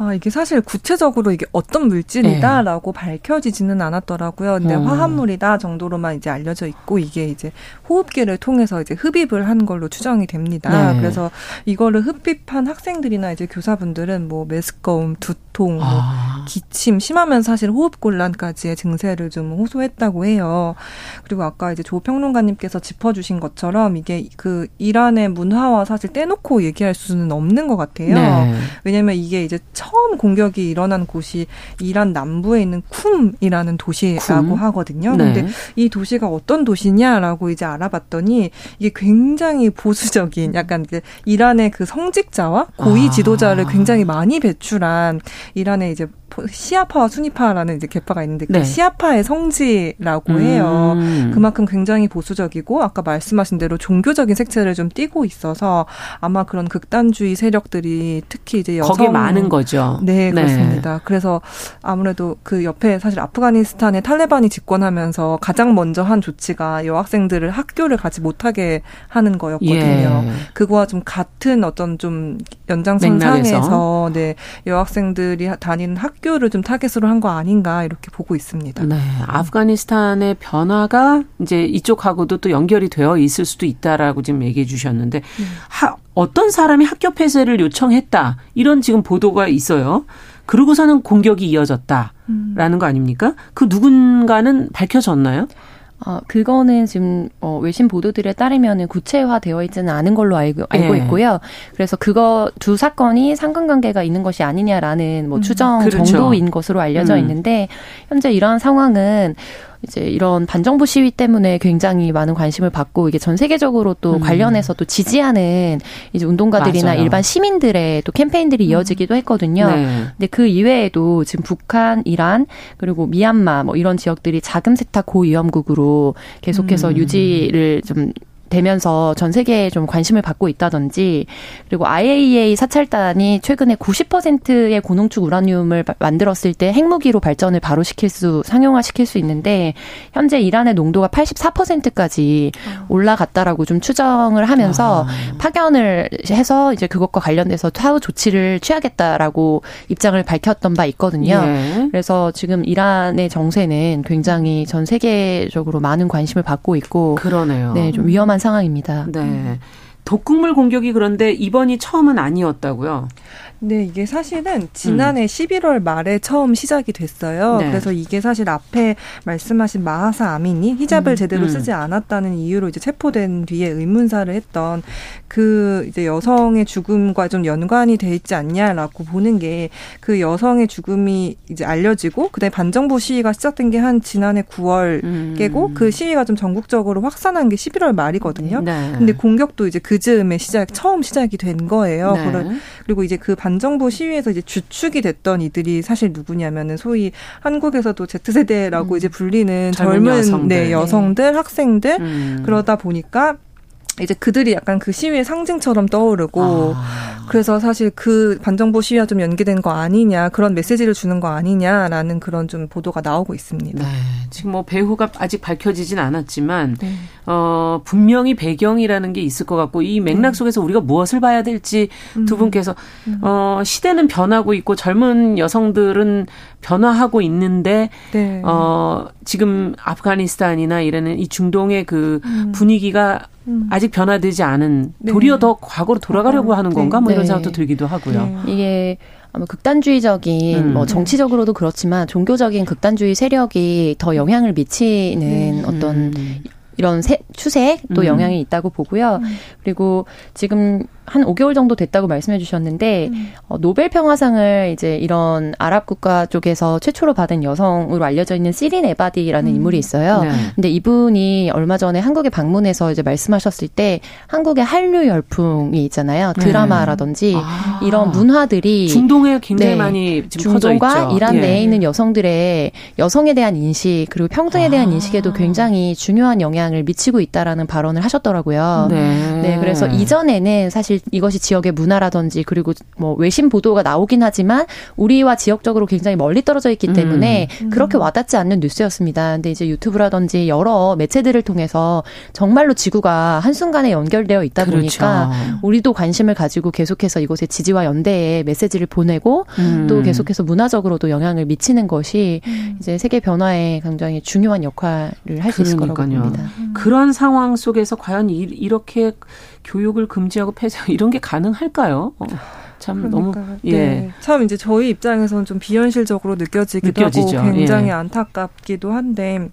아, 이게 사실 구체적으로 이게 어떤 물질이다라고 네. 밝혀지지는 않았더라고요. 근데 음. 화합물이다 정도로만 이제 알려져 있고 이게 이제 호흡기를 통해서 이제 흡입을 한 걸로 추정이 됩니다. 네. 그래서 이거를 흡입한 학생들이나 이제 교사분들은 뭐 메스꺼움, 두통, 뭐 아. 기침, 심하면 사실 호흡곤란까지의 증세를 좀 호소했다고 해요. 그리고 아까 이제 조 평론가님께서 짚어주신 것처럼 이게 그 이란의 문화와 사실 떼놓고 얘기할 수는 없는 것 같아요. 네. 왜냐면 이게 이제 처음 공격이 일어난 곳이 이란 남부에 있는 쿰이라는 도시라고 쿰? 하거든요. 네. 근데 이 도시가 어떤 도시냐라고 이제 알아봤더니 이게 굉장히 보수적인 약간 이제 이란의 그 성직자와 고위 아. 지도자를 아. 굉장히 많이 배출한 이란의 이제 시아파와 순위파라는 이제 계파가 있는데 그 네. 시아파의 성지라고 음. 해요. 그만큼 굉장히 보수적이고 아까 말씀하신 대로 종교적인 색채를 좀 띠고 있어서 아마 그런 극단주의 세력들이 특히 이제 여성
거기 많은 거죠.
네, 네, 그렇습니다. 그래서 아무래도 그 옆에 사실 아프가니스탄의 탈레반이 집권하면서 가장 먼저 한 조치가 여학생들을 학교를 가지 못하게 하는 거였거든요. 예. 그거와 좀 같은 어떤 좀 연장선상에서 네, 여학생들이 다니는 학 학교를 좀 타겟으로 한 거 아닌가 이렇게 보고 있습니다.
네. 아프가니스탄의 변화가 이제 이쪽하고도 또 연결이 되어 있을 수도 있다라고 지금 얘기해 주셨는데 음. 하, 어떤 사람이 학교 폐쇄를 요청했다. 이런 지금 보도가 있어요. 그러고서는 공격이 이어졌다라는 음. 거 아닙니까? 그 누군가는 밝혀졌나요?
어, 그거는 지금 어, 외신 보도들에 따르면은 구체화되어 있지는 않은 걸로 알고, 알고 네. 있고요. 그래서 그거 두 사건이 상관관계가 있는 것이 아니냐라는 뭐 음, 추정 음, 그렇죠. 정도인 것으로 알려져 음. 있는데 현재 이러한 상황은 이제 이런 반정부 시위 때문에 굉장히 많은 관심을 받고 이게 전 세계적으로 또 음. 관련해서 또 지지하는 이제 운동가들이나 맞아요. 일반 시민들의 또 캠페인들이 음. 이어지기도 했거든요. 네. 근데 그 이외에도 지금 북한, 이란 그리고 미얀마 뭐 이런 지역들이 자금 세탁 고위험국으로 계속해서 음. 유지를 좀 되면서 전 세계에 좀 관심을 받고 있다든지 그리고 IAEA 사찰단이 최근에 90%의 고농축 우라늄을 만들었을 때 핵무기로 발전을 바로 시킬 수 상용화 시킬 수 있는데 현재 이란의 농도가 84%까지 올라갔다라고 좀 추정을 하면서 아. 파견을 해서 이제 그것과 관련돼서 차후 조치를 취하겠다라고 입장을 밝혔던 바 있거든요. 예. 그래서 지금 이란의 정세는 굉장히 전 세계적으로 많은 관심을 받고 있고
그러네요.
네, 좀 위험한 상황입니다.
네. 독극물 공격이 그런데 이번이 처음은 아니었다고요?
네, 이게 사실은 지난해 음. 11월 말에 처음 시작이 됐어요. 네. 그래서 이게 사실 앞에 말씀하신 마하사 아민이 히잡을 음. 제대로 음. 쓰지 않았다는 이유로 이제 체포된 뒤에 의문사를 했던 그 이제 여성의 죽음과 좀 연관이 돼 있지 않냐라고 보는 게 그 여성의 죽음이 이제 알려지고 그다음에 반정부 시위가 시작된 게 한 지난해 9월 음. 깨고 그 시위가 좀 전국적으로 확산한 게 11월 말이거든요. 네. 근데 공격도 이제 그 즈음에 시작 처음 시작이 된 거예요. 네. 그리고 이제 그 반 정부 시위에서 이제 주축이 됐던 이들이 사실 누구냐면은 소위 한국에서도 Z세대라고 음. 이제 불리는 젊은, 여성들. 네, 여성들, 학생들 음. 그러다 보니까 이제 그들이 약간 그 시위의 상징처럼 떠오르고 아. 그래서 사실 그 반정부 시위와 좀 연계된 거 아니냐 그런 메시지를 주는 거 아니냐라는 그런 좀 보도가 나오고 있습니다.
네. 지금 뭐 배후가 아직 밝혀지진 않았지만 네. 어 분명히 배경이라는 게 있을 것 같고 이 맥락 네. 속에서 우리가 무엇을 봐야 될지 음. 두 분께서 음. 어 시대는 변하고 있고 젊은 여성들은 변화하고 있는데 네. 어 지금 아프가니스탄이나 이러는 이 중동의 그 음. 분위기가 음. 아직 변화되지 않은 네. 도리어 더 과거로 돌아가려고 하는 건가 뭐 이런 네. 생각도 들기도 하고요.
네. 이게 아마 극단주의적인 음. 뭐 정치적으로도 그렇지만 종교적인 극단주의 세력이 더 영향을 미치는 음. 어떤 이런 세, 추세에 또 음. 영향이 있다고 보고요. 음. 그리고 지금 한 5개월 정도 됐다고 말씀해 주셨는데 음. 어, 노벨 평화상을 이제 이런 아랍 국가 쪽에서 최초로 받은 여성으로 알려져 있는 시린 에바디라는 음. 인물이 있어요. 네. 근데 이분이 얼마 전에 한국에 방문해서 이제 말씀하셨을 때 한국의 한류 열풍이 있잖아요. 네. 드라마라든지 네. 아. 이런 문화들이
중동에 굉장히 네. 많이
중동과 이란 예. 내에 있는 여성들의 여성에 대한 인식 그리고 평등에 대한 아. 인식에도 굉장히 중요한 영향을 미치고 있다라는 발언을 하셨더라고요. 네. 네 그래서 이전에는 사실 사실 이것이 지역의 문화라든지 그리고 뭐 외신 보도가 나오긴 하지만 우리와 지역적으로 굉장히 멀리 떨어져 있기 때문에 음. 그렇게 와닿지 않는 뉴스였습니다. 근데 이제 유튜브라든지 여러 매체들을 통해서 정말로 지구가 한순간에 연결되어 있다 그렇죠. 보니까 우리도 관심을 가지고 계속해서 이곳에 지지와 연대의 메시지를 보내고 음. 또 계속해서 문화적으로도 영향을 미치는 것이 음. 이제 세계 변화에 굉장히 중요한 역할을 할 수 있을 거라고 봅니다.
음. 그런 상황 속에서 과연 이, 렇게 교육을 금지하고 폐쇄 이런 게 가능할까요? 어. 참 그러니까, 너무 예. 네.
참 이제 저희 입장에서는 좀 비현실적으로 느껴지기도 느껴지죠. 하고 굉장히 예. 안타깝기도 한데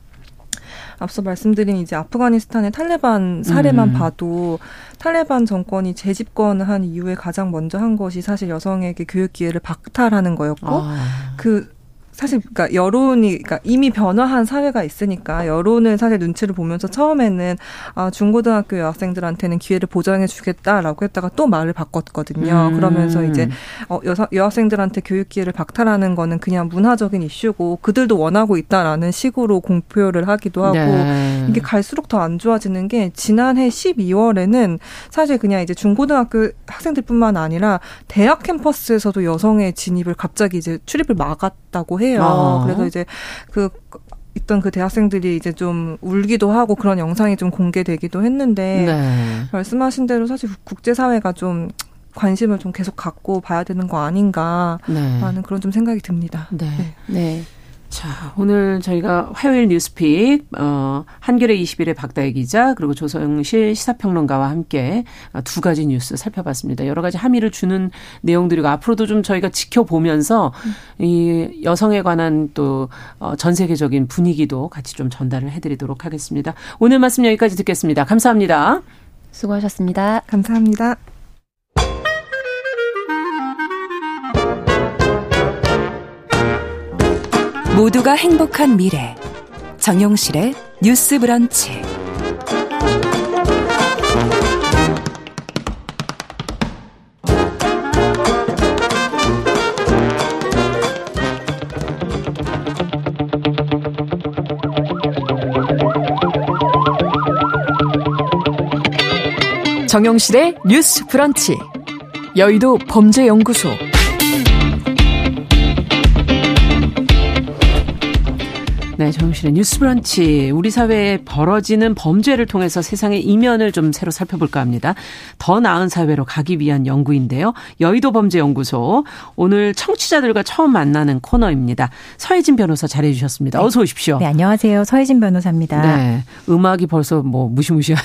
앞서 말씀드린 이제 아프가니스탄의 탈레반 사례만 음. 봐도 탈레반 정권이 재집권한 이후에 가장 먼저 한 것이 사실 여성에게 교육 기회를 박탈하는 거였고 아. 그 사실 그러니까 여론이 그러니까 이미 변화한 사회가 있으니까 여론을 사실 눈치를 보면서 처음에는 아 중고등학교 여학생들한테는 기회를 보장해 주겠다라고 했다가 또 말을 바꿨거든요. 음. 그러면서 이제 어 여사, 여학생들한테 교육 기회를 박탈하는 거는 그냥 문화적인 이슈고 그들도 원하고 있다라는 식으로 공표를 하기도 하고 네. 이게 갈수록 더 안 좋아지는 게 지난해 12월에는 사실 그냥 이제 중고등학교 학생들뿐만 아니라 대학 캠퍼스에서도 여성의 진입을 갑자기 이제 출입을 막았다고 해 해요. 아. 그래서 이제 그 있던 그 대학생들이 이제 좀 울기도 하고 그런 영상이 좀 공개되기도 했는데 네. 말씀하신 대로 사실 국제사회가 좀 관심을 좀 계속 갖고 봐야 되는 거 아닌가라는 네. 그런 좀 생각이 듭니다.
네. 네. 네. 자, 오늘 저희가 화요일 뉴스픽, 어, 한겨레 21의 박다혜 기자, 그리고 조성실 시사평론가와 함께 어, 두 가지 뉴스 살펴봤습니다. 여러 가지 함의를 주는 내용들이고, 앞으로도 좀 저희가 지켜보면서 이 여성에 관한 또, 어, 전 세계적인 분위기도 같이 좀 전달을 해드리도록 하겠습니다. 오늘 말씀 여기까지 듣겠습니다. 감사합니다.
수고하셨습니다.
감사합니다.
모두가 행복한 미래. 정용실의 뉴스 브런치. 정용실의 뉴스 브런치. 여의도 범죄연구소
네, 정실의 뉴스 브런치. 우리 사회에 벌어지는 범죄를 통해서 세상의 이면을 좀 새로 살펴볼까 합니다. 더 나은 사회로 가기 위한 연구인데요. 여의도 범죄연구소. 오늘 청취자들과 처음 만나는 코너입니다. 서혜진 변호사 잘해 주셨습니다. 어서 오십시오.
네, 안녕하세요. 서혜진 변호사입니다.
네. 음악이 벌써 뭐 무시무시한.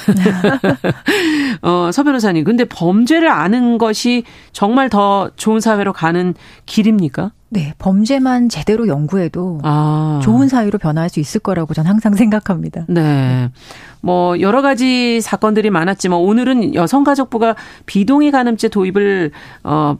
어, 서 변호사님. 근데 범죄를 아는 것이 정말 더 좋은 사회로 가는 길입니까?
네, 범죄만 제대로 연구해도 아. 좋은 사회로 변화할 수 있을 거라고 저는 항상 생각합니다.
네. 뭐 여러 가지 사건들이 많았지만 오늘은 여성가족부가 비동의 가늠죄 도입을 어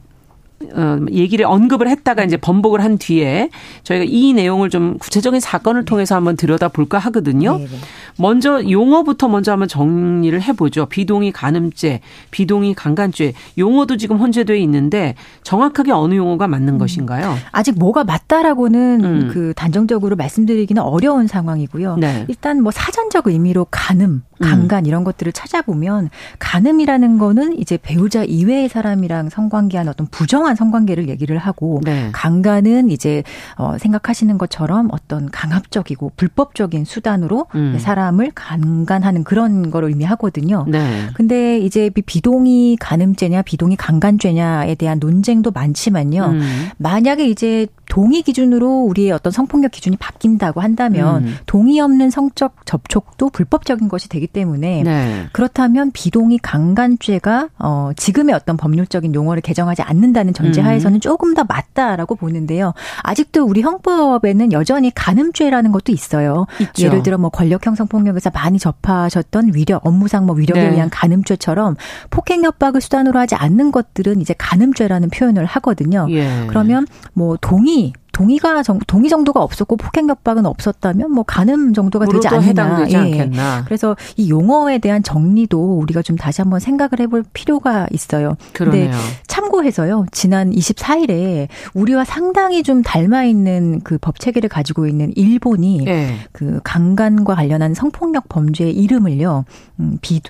어, 얘기를 언급을 했다가 이제 번복을 한 뒤에 저희가 이 내용을 좀 구체적인 사건을 통해서 한번 들여다 볼까 하거든요. 네네. 먼저 용어부터 먼저 한번 정리를 해보죠. 비동의 간음죄, 비동의 강간죄 용어도 지금 혼재돼 있는데 정확하게 어느 용어가 맞는 음. 것인가요?
아직 뭐가 맞다라고는 음. 그 단정적으로 말씀드리기는 어려운 상황이고요. 네. 일단 뭐 사전적 의미로 간음, 음. 강간 음. 이런 것들을 찾아보면 간음이라는 거는 이제 배우자 이외의 사람이랑 성관계한 어떤 부정한 성관계를 얘기를 하고 네. 강간은 이제 어 생각하시는 것처럼 어떤 강압적이고 불법적인 수단으로 음. 사람을 강간하는 그런 거를 의미하거든요. 네. 근데 이제 비동의 간음죄냐 비동의 강간죄냐에 대한 논쟁도 많지만요. 음. 만약에 이제 동의 기준으로 우리의 어떤 성폭력 기준이 바뀐다고 한다면 음. 동의 없는 성적 접촉도 불법적인 것이 되기 때문에 네. 그렇다면 비동의 강간죄가 어 지금의 어떤 법률적인 용어를 개정하지 않는다는 전제하에서는 음. 조금 더 맞다라고 보는데요. 아직도 우리 형법에는 여전히 간음죄라는 것도 있어요. 있죠. 예를 들어 뭐 권력형 성폭력에서 많이 접하셨던 위력 업무상 뭐 위력에 네. 의한 간음죄처럼 폭행 협박을 수단으로 하지 않는 것들은 이제 간음죄라는 표현을 하거든요. 예. 그러면 뭐 동의 동의가 정, 동의 정도가 없었고 폭행 협박은 없었다면 뭐 가늠 정도가 되지 않느냐.
예. 않겠나.
그래서 이 용어에 대한 정리도 우리가 좀 다시 한번 생각을 해볼 필요가 있어요.
그러네요.
참고해서요. 지난 24일에 우리와 상당히 좀 닮아 있는 그 법 체계를 가지고 있는 일본이 예. 그 강간과 관련한 성폭력 범죄의 이름을요. 음, 비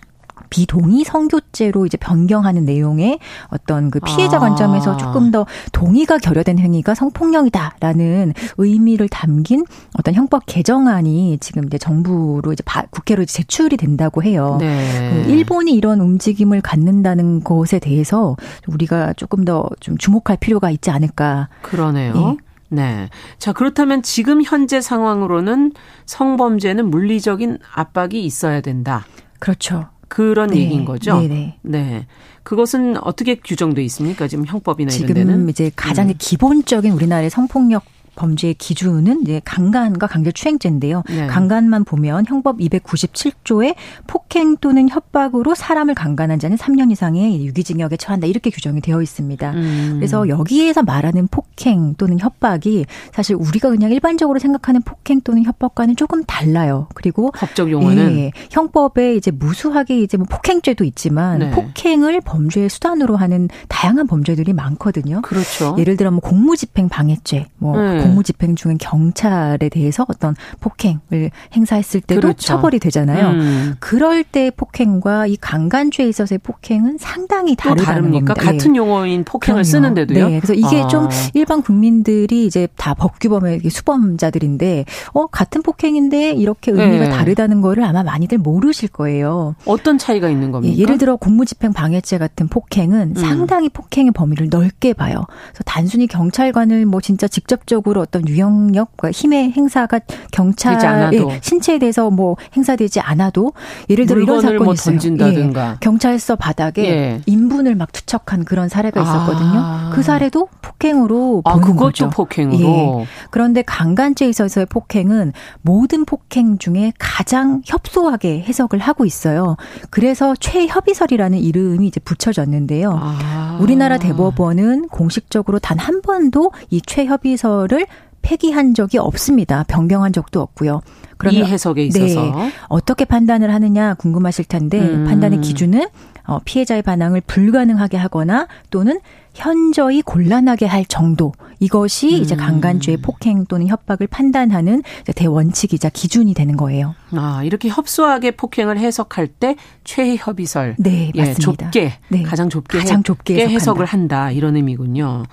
비동의 성교죄로 이제 변경하는 내용의 어떤 그 피해자 아. 관점에서 조금 더 동의가 결여된 행위가 성폭력이다라는 의미를 담긴 어떤 형법 개정안이 지금 이제 정부로 이제 국회로 제출이 된다고 해요. 네. 그 일본이 이런 움직임을 갖는다는 것에 대해서 우리가 조금 더 좀 주목할 필요가 있지 않을까.
그러네요. 예. 네. 자, 그렇다면 지금 현재 상황으로는 성범죄는 물리적인 압박이 있어야 된다.
그렇죠.
그런 네. 얘기인 거죠. 네네. 네. 그것은 어떻게 규정돼 있습니까? 지금 형법이나 이런 데는?
지금 이제 가장 음. 기본적인 우리나라의 성폭력 범죄의 기준은 이제 강간과 강제추행죄인데요. 네. 강간만 보면 형법 297조에 폭행 또는 협박으로 사람을 강간한 자는 3년 이상의 유기징역에 처한다 이렇게 규정이 되어 있습니다. 음. 그래서 여기에서 말하는 폭행 또는 협박이 사실 우리가 그냥 일반적으로 생각하는 폭행 또는 협박과는 조금 달라요. 그리고
법적 용어는
예, 형법에 이제 무수하게 이제 뭐 폭행죄도 있지만 네. 폭행을 범죄의 수단으로 하는 다양한 범죄들이 많거든요.
그렇죠.
예를 들어 뭐 공무집행 방해죄, 뭐 네. 공무집행 중에 경찰에 대해서 어떤 폭행을 행사했을 때도 그렇죠. 처벌이 되잖아요. 음. 그럴 때 폭행과 이 강간죄에 있어서의 폭행은 상당히 다르다는 겁니다.
같은 예. 용어인 폭행을 그럼요. 쓰는데도요.
네, 그래서 이게 아. 좀 일반 국민들이 이제 다 법규범의 수범자들인데 어 같은 폭행인데 이렇게 의미가 네. 다르다는 거를 아마 많이들 모르실 거예요.
어떤 차이가 있는 겁니까?
예, 를 들어 공무집행 방해죄 같은 폭행은 음. 상당히 폭행의 범위를 넓게 봐요. 그래서 단순히 경찰관을 뭐 진짜 직접적으로 적으로 어떤 유형력과 힘의 행사가 경찰의 신체에 대해서 뭐 행사되지 않아도 예를 들어 이런 사건이 뭐 있어요.
던진다든가.
예. 경찰서 바닥에 예. 인분을 막 투척한 그런 사례가 있었거든요. 아. 그 사례도 폭행으로 아, 보는
거죠. 폭행으로. 예.
그런데 강간죄에 있어서의 폭행은 모든 폭행 중에 가장 협소하게 해석을 하고 있어요. 그래서 최협의설이라는 이름이 이제 붙여졌는데요. 아. 우리나라 대법원은 공식적으로 단 한 번도 이 최협의설을 폐기한 적이 없습니다. 변경한 적도 없고요.
그러면 이 해석에 있어서 네,
어떻게 판단을 하느냐 궁금하실 텐데 음. 판단의 기준은 어, 피해자의 반항을 불가능하게 하거나 또는 현저히 곤란하게 할 정도 이것이 음. 이제 강간죄의 폭행 또는 협박을 판단하는 대원칙이자 기준이 되는 거예요.
아 이렇게 협소하게 폭행을 해석할 때 최협의설,
네 예, 맞습니다.
좁게 네. 가장 좁게 가장 좁게 해석을 한다 이런 의미군요.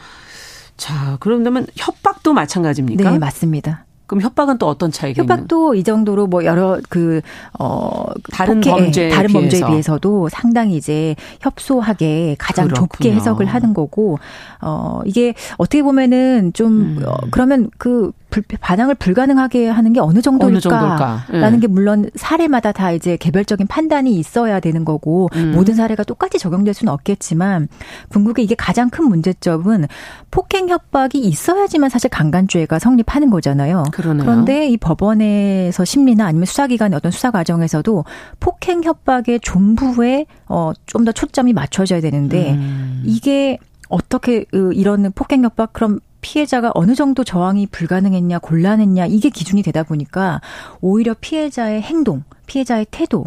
자, 그러면 협박도 마찬가지입니까?
네, 맞습니다.
그럼 협박은 또 어떤 차이가
협박도
있는?
이 정도로 뭐 여러 그 어
다른 범죄
다른
비해서.
범죄에 비해서도 상당히 이제 협소하게 가장 그렇군요. 좁게 해석을 하는 거고 어 이게 어떻게 보면은 좀 음. 어, 그러면 그 불, 반항을 불가능하게 하는 게 어느 정도일까라는 어느 게 물론 사례마다 다 이제 개별적인 판단이 있어야 되는 거고 음. 모든 사례가 똑같이 적용될 수는 없겠지만 궁극에 이게 가장 큰 문제점은 폭행 협박이 있어야지만 사실 강간죄가 성립하는 거잖아요.
그러네요.
그런데 이 법원에서 심리나 아니면 수사기관의 어떤 수사 과정에서도 폭행 협박의 존부에 어 좀 더 초점이 맞춰져야 되는데 음. 이게 어떻게 이런 폭행 협박 그럼 피해자가 어느 정도 저항이 불가능했냐, 곤란했냐, 이게 기준이 되다 보니까 오히려 피해자의 행동, 피해자의 태도,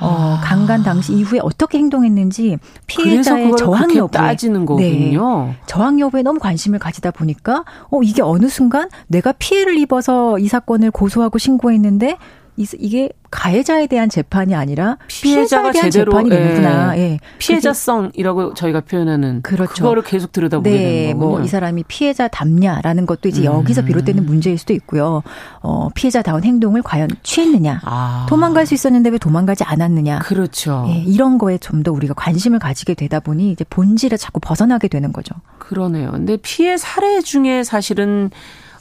어, 아. 강간 당시 이후에 어떻게 행동했는지 피해자의 저항 여부에
따지는 거군요.
네, 저항 여부에 너무 관심을 가지다 보니까 어 이게 어느 순간 내가 피해를 입어서 이 사건을 고소하고 신고했는데 이게 가해자에 대한 재판이 아니라 피해자가 대한 제대로 재판이 되는구나. 예. 예.
피해자성이라고 저희가 표현하는 그렇죠. 그거를 계속 들여다보게 네, 되는 거군요.
뭐이 사람이 피해자 답냐라는 것도 이제 음. 여기서 비롯되는 문제일 수도 있고요. 어, 피해자다운 행동을 과연 취했느냐. 아. 도망갈 수 있었는데 왜 도망가지 않았느냐.
그렇죠.
예, 이런 거에 좀 더 우리가 관심을 가지게 되다 보니 이제 본질에 자꾸 벗어나게 되는 거죠.
그러네요. 근데 피해 사례 중에 사실은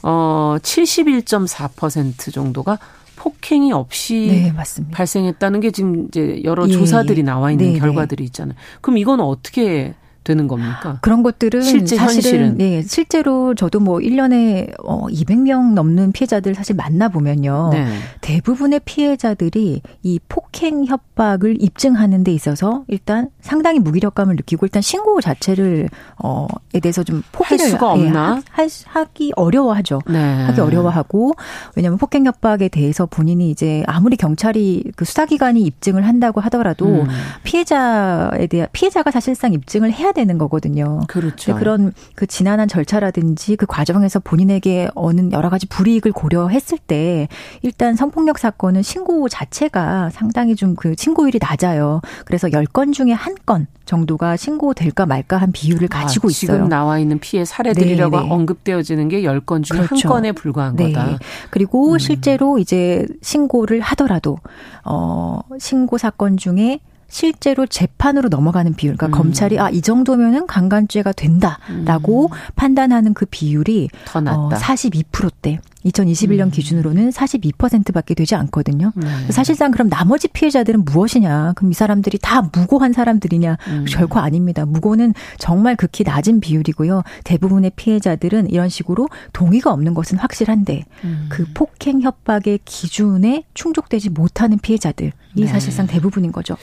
어 71.4% 정도가 폭행이 없이 네, 발생했다는 게 지금 이제 여러 예, 조사들이 나와 있는 네, 네. 결과들이 있잖아요. 그럼 이건 어떻게 되는 겁니까?
그런 것들은
실제
사실은
현실은
네, 실제로 저도 뭐 1년에 어 200명 넘는 피해자들 사실 만나 보면요. 네. 대부분의 피해자들이 이 폭행 협박을 입증하는 데 있어서 일단 상당히 무기력감을 느끼고 일단 신고 자체를 어에 대해서 좀 포기를
할 수가 없나?
예, 하, 하기 어려워하죠. 네. 하기 어려워하고 왜냐하면 폭행 협박에 대해서 본인이 이제 아무리 경찰이 그 수사기관이 입증을 한다고 하더라도 음. 피해자에 대한 피해자가 사실상 입증을 해야 되는 거거든요.
그렇죠.
그런 그 지난한 절차라든지 그 과정에서 본인에게 어는 여러 가지 불이익을 고려했을 때 일단 성폭력 사건은 신고 자체가 상당히 좀 그 신고율이 낮아요. 그래서 10건 중에 한 건 정도가 신고될까 말까 한 비율을 아, 가지고 아,
있어요. 지금 나와 있는 피해 사례들이라고 네네. 언급되어지는 게 10건 중에 그렇죠. 한 건에 불과한 네. 거다.
그리고 음. 실제로 이제 신고를 하더라도 어 신고 사건 중에 실제로 재판으로 넘어가는 비율, 그러니까 음. 검찰이 아 이 정도면은 강간죄가 된다라고 음. 판단하는 그 비율이 더 낮다. 어, 42%대. 2021년 음. 기준으로는 42%밖에 되지 않거든요. 네. 사실상 그럼 나머지 피해자들은 무엇이냐? 그럼 이 사람들이 다 무고한 사람들이냐? 음. 결코 아닙니다. 무고는 정말 극히 낮은 비율이고요. 대부분의 피해자들은 이런 식으로 동의가 없는 것은 확실한데 음. 그 폭행 협박의 기준에 충족되지 못하는 피해자들이 네. 사실상 대부분인 거죠.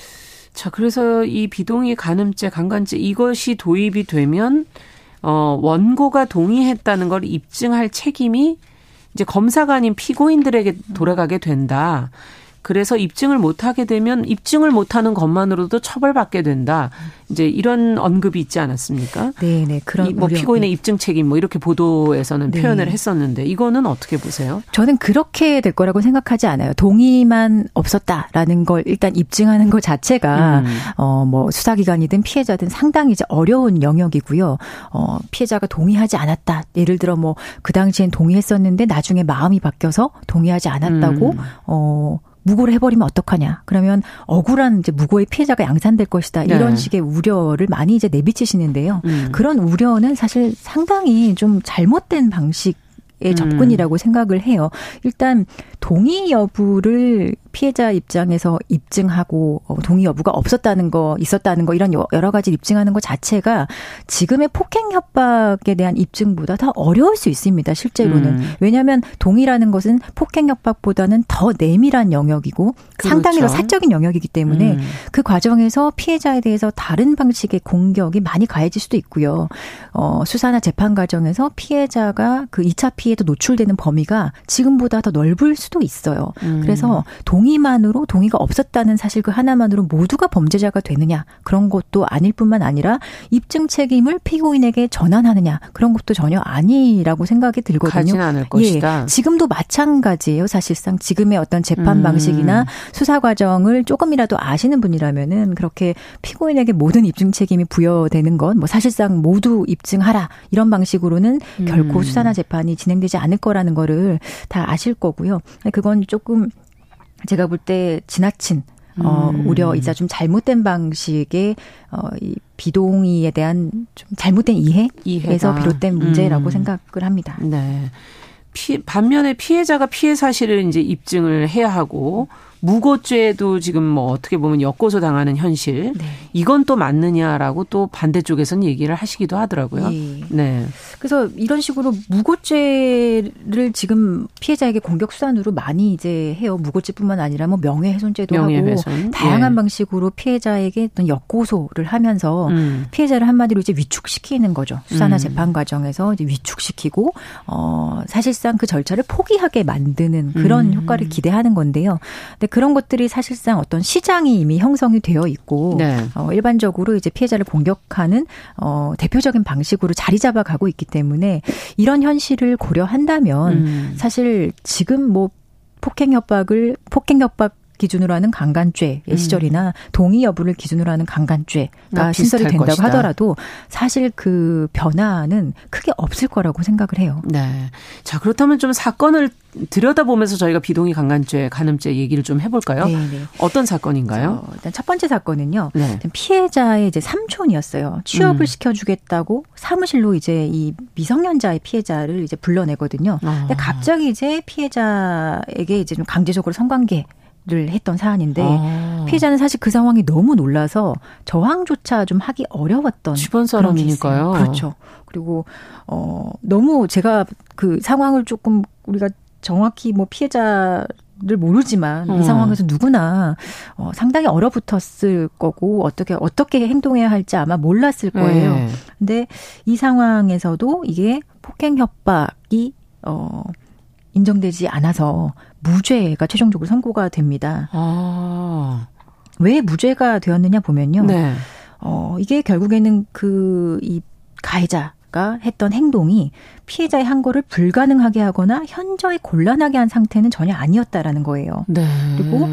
자, 그래서 이 비동의 간음죄, 강간죄 이것이 도입이 되면 어 원고가 동의했다는 걸 입증할 책임이 이제 검사가 아닌 피고인들에게 돌아가게 된다. 그래서 입증을 못하게 되면 입증을 못하는 것만으로도 처벌받게 된다. 이제 이런 언급이 있지 않았습니까?
네, 네.
그런 뭐 피고인의 입증 책임 뭐 이렇게 보도에서는 네. 표현을 했었는데 이거는 어떻게 보세요?
저는 그렇게 될 거라고 생각하지 않아요. 동의만 없었다라는 걸 일단 입증하는 것 자체가 음. 어뭐 수사기관이든 피해자든 상당히 이제 어려운 영역이고요. 어 피해자가 동의하지 않았다. 예를 들어 뭐 그 당시엔 동의했었는데 나중에 마음이 바뀌어서 동의하지 않았다고 음. 어 무고를 해버리면 어떡하냐. 그러면 억울한 이제 무고의 피해자가 양산될 것이다. 이런 네. 식의 우려를 많이 이제 내비치시는데요. 음. 그런 우려는 사실 상당히 좀 잘못된 방식 의 접근이라고 음. 생각을 해요. 일단 동의 여부를 피해자 입장에서 입증하고 어, 동의 여부가 없었다는 거, 있었다는 거 이런 여러 가지 입증하는 것 자체가 지금의 폭행 협박에 대한 입증보다 더 어려울 수 있습니다. 실제로는 음. 왜냐하면 동의라는 것은 폭행 협박보다는 더 내밀한 영역이고 그렇죠. 상당히 더 사적인 영역이기 때문에 음. 그 과정에서 피해자에 대해서 다른 방식의 공격이 많이 가해질 수도 있고요. 어, 수사나 재판 과정에서 피해자가 그 2차 피해도 노출되는 범위가 지금보다 더 넓을 수도 있어요. 음. 그래서 동 동의만으로 동의가 없었다는 사실 그 하나만으로 모두가 범죄자가 되느냐 그런 것도 아닐 뿐만 아니라 입증 책임을 피고인에게 전환하느냐 그런 것도 전혀 아니라고 생각이 들거든요.
가진 않을 것이다.
예, 지금도 마찬가지예요. 사실상 지금의 어떤 재판 음. 방식이나 수사 과정을 조금이라도 아시는 분이라면은 그렇게 피고인에게 모든 입증 책임이 부여되는 건 뭐 사실상 모두 입증하라 이런 방식으로는 음. 결코 수사나 재판이 진행되지 않을 거라는 거를 다 아실 거고요. 그건 조금 제가 볼 때 지나친 어, 음. 우려이자 좀 잘못된 방식의 어, 이 비동의에 대한 좀 잘못된 이해 에서 이해가. 비롯된 문제라고 음. 생각을 합니다.
네. 피, 반면에 피해자가 피해 사실을 이제 입증을 해야 하고 무고죄도 지금 뭐 어떻게 보면 엮고서 당하는 현실. 네. 이건 또 맞느냐라고 또 반대쪽에서는 얘기를 하시기도 하더라고요. 네. 네.
그래서 이런 식으로 무고죄를 지금 피해자에게 공격 수단으로 많이 이제 해요. 무고죄뿐만 아니라 뭐 명예훼손죄도 명예훼손. 하고 다양한 네. 방식으로 피해자에게 어떤 역고소를 하면서 음. 피해자를 한마디로 이제 위축시키는 거죠. 수사나 음. 재판 과정에서 이제 위축시키고 어 사실상 그 절차를 포기하게 만드는 그런 음. 효과를 기대하는 건데요. 근데 그런 것들이 사실상 어떤 시장이 이미 형성이 되어 있고 네. 어, 일반적으로 이제 피해자를 공격하는 어, 대표적인 방식으로 자리 잡아 가고 있기 때문에 이런 현실을 고려한다면 음. 사실 지금 뭐 폭행 협박을 폭행 협박 기준으로 하는 강간죄의 음. 시절이나 동의 여부를 기준으로 하는 강간죄가 신설이 된다고 것이다. 하더라도 사실 그 변화는 크게 없을 거라고 생각을 해요.
네. 자, 그렇다면 좀 사건을 들여다보면서 저희가 비동의 강간죄, 간음죄 얘기를 좀 해볼까요? 네네. 네. 어떤 사건인가요?
일단 첫 번째 사건은요. 네. 피해자의 이제 삼촌이었어요. 취업을 음. 시켜주겠다고 사무실로 이제 이 미성년자의 피해자를 이제 불러내거든요. 아. 근데 갑자기 이제 피해자에게 이제 좀 강제적으로 성관계 를 했던 사안인데 아. 피해자는 사실 그 상황이 너무 놀라서 저항조차 좀 하기 어려웠던
주변 사람이니까요.
그렇죠. 그리고 어 너무 제가 그 상황을 조금 우리가 정확히 뭐 피해자 를 모르지만 음. 이 상황에서 누구나 어, 상당히 얼어붙었을 거고 어떻게 어떻게 행동해야 할지 아마 몰랐을 거예요. 네. 근데 이 상황에서도 이게 폭행 협박이 어 인정되지 않아서 무죄가 최종적으로 선고가 됩니다. 아. 왜 무죄가 되었느냐 보면요. 네. 어, 이게 결국에는 그, 이 가해자 가 했던 행동이 피해자의 항거를 불가능하게 하거나 현저히 곤란하게 한 상태는 전혀 아니었다라는 거예요. 네. 그리고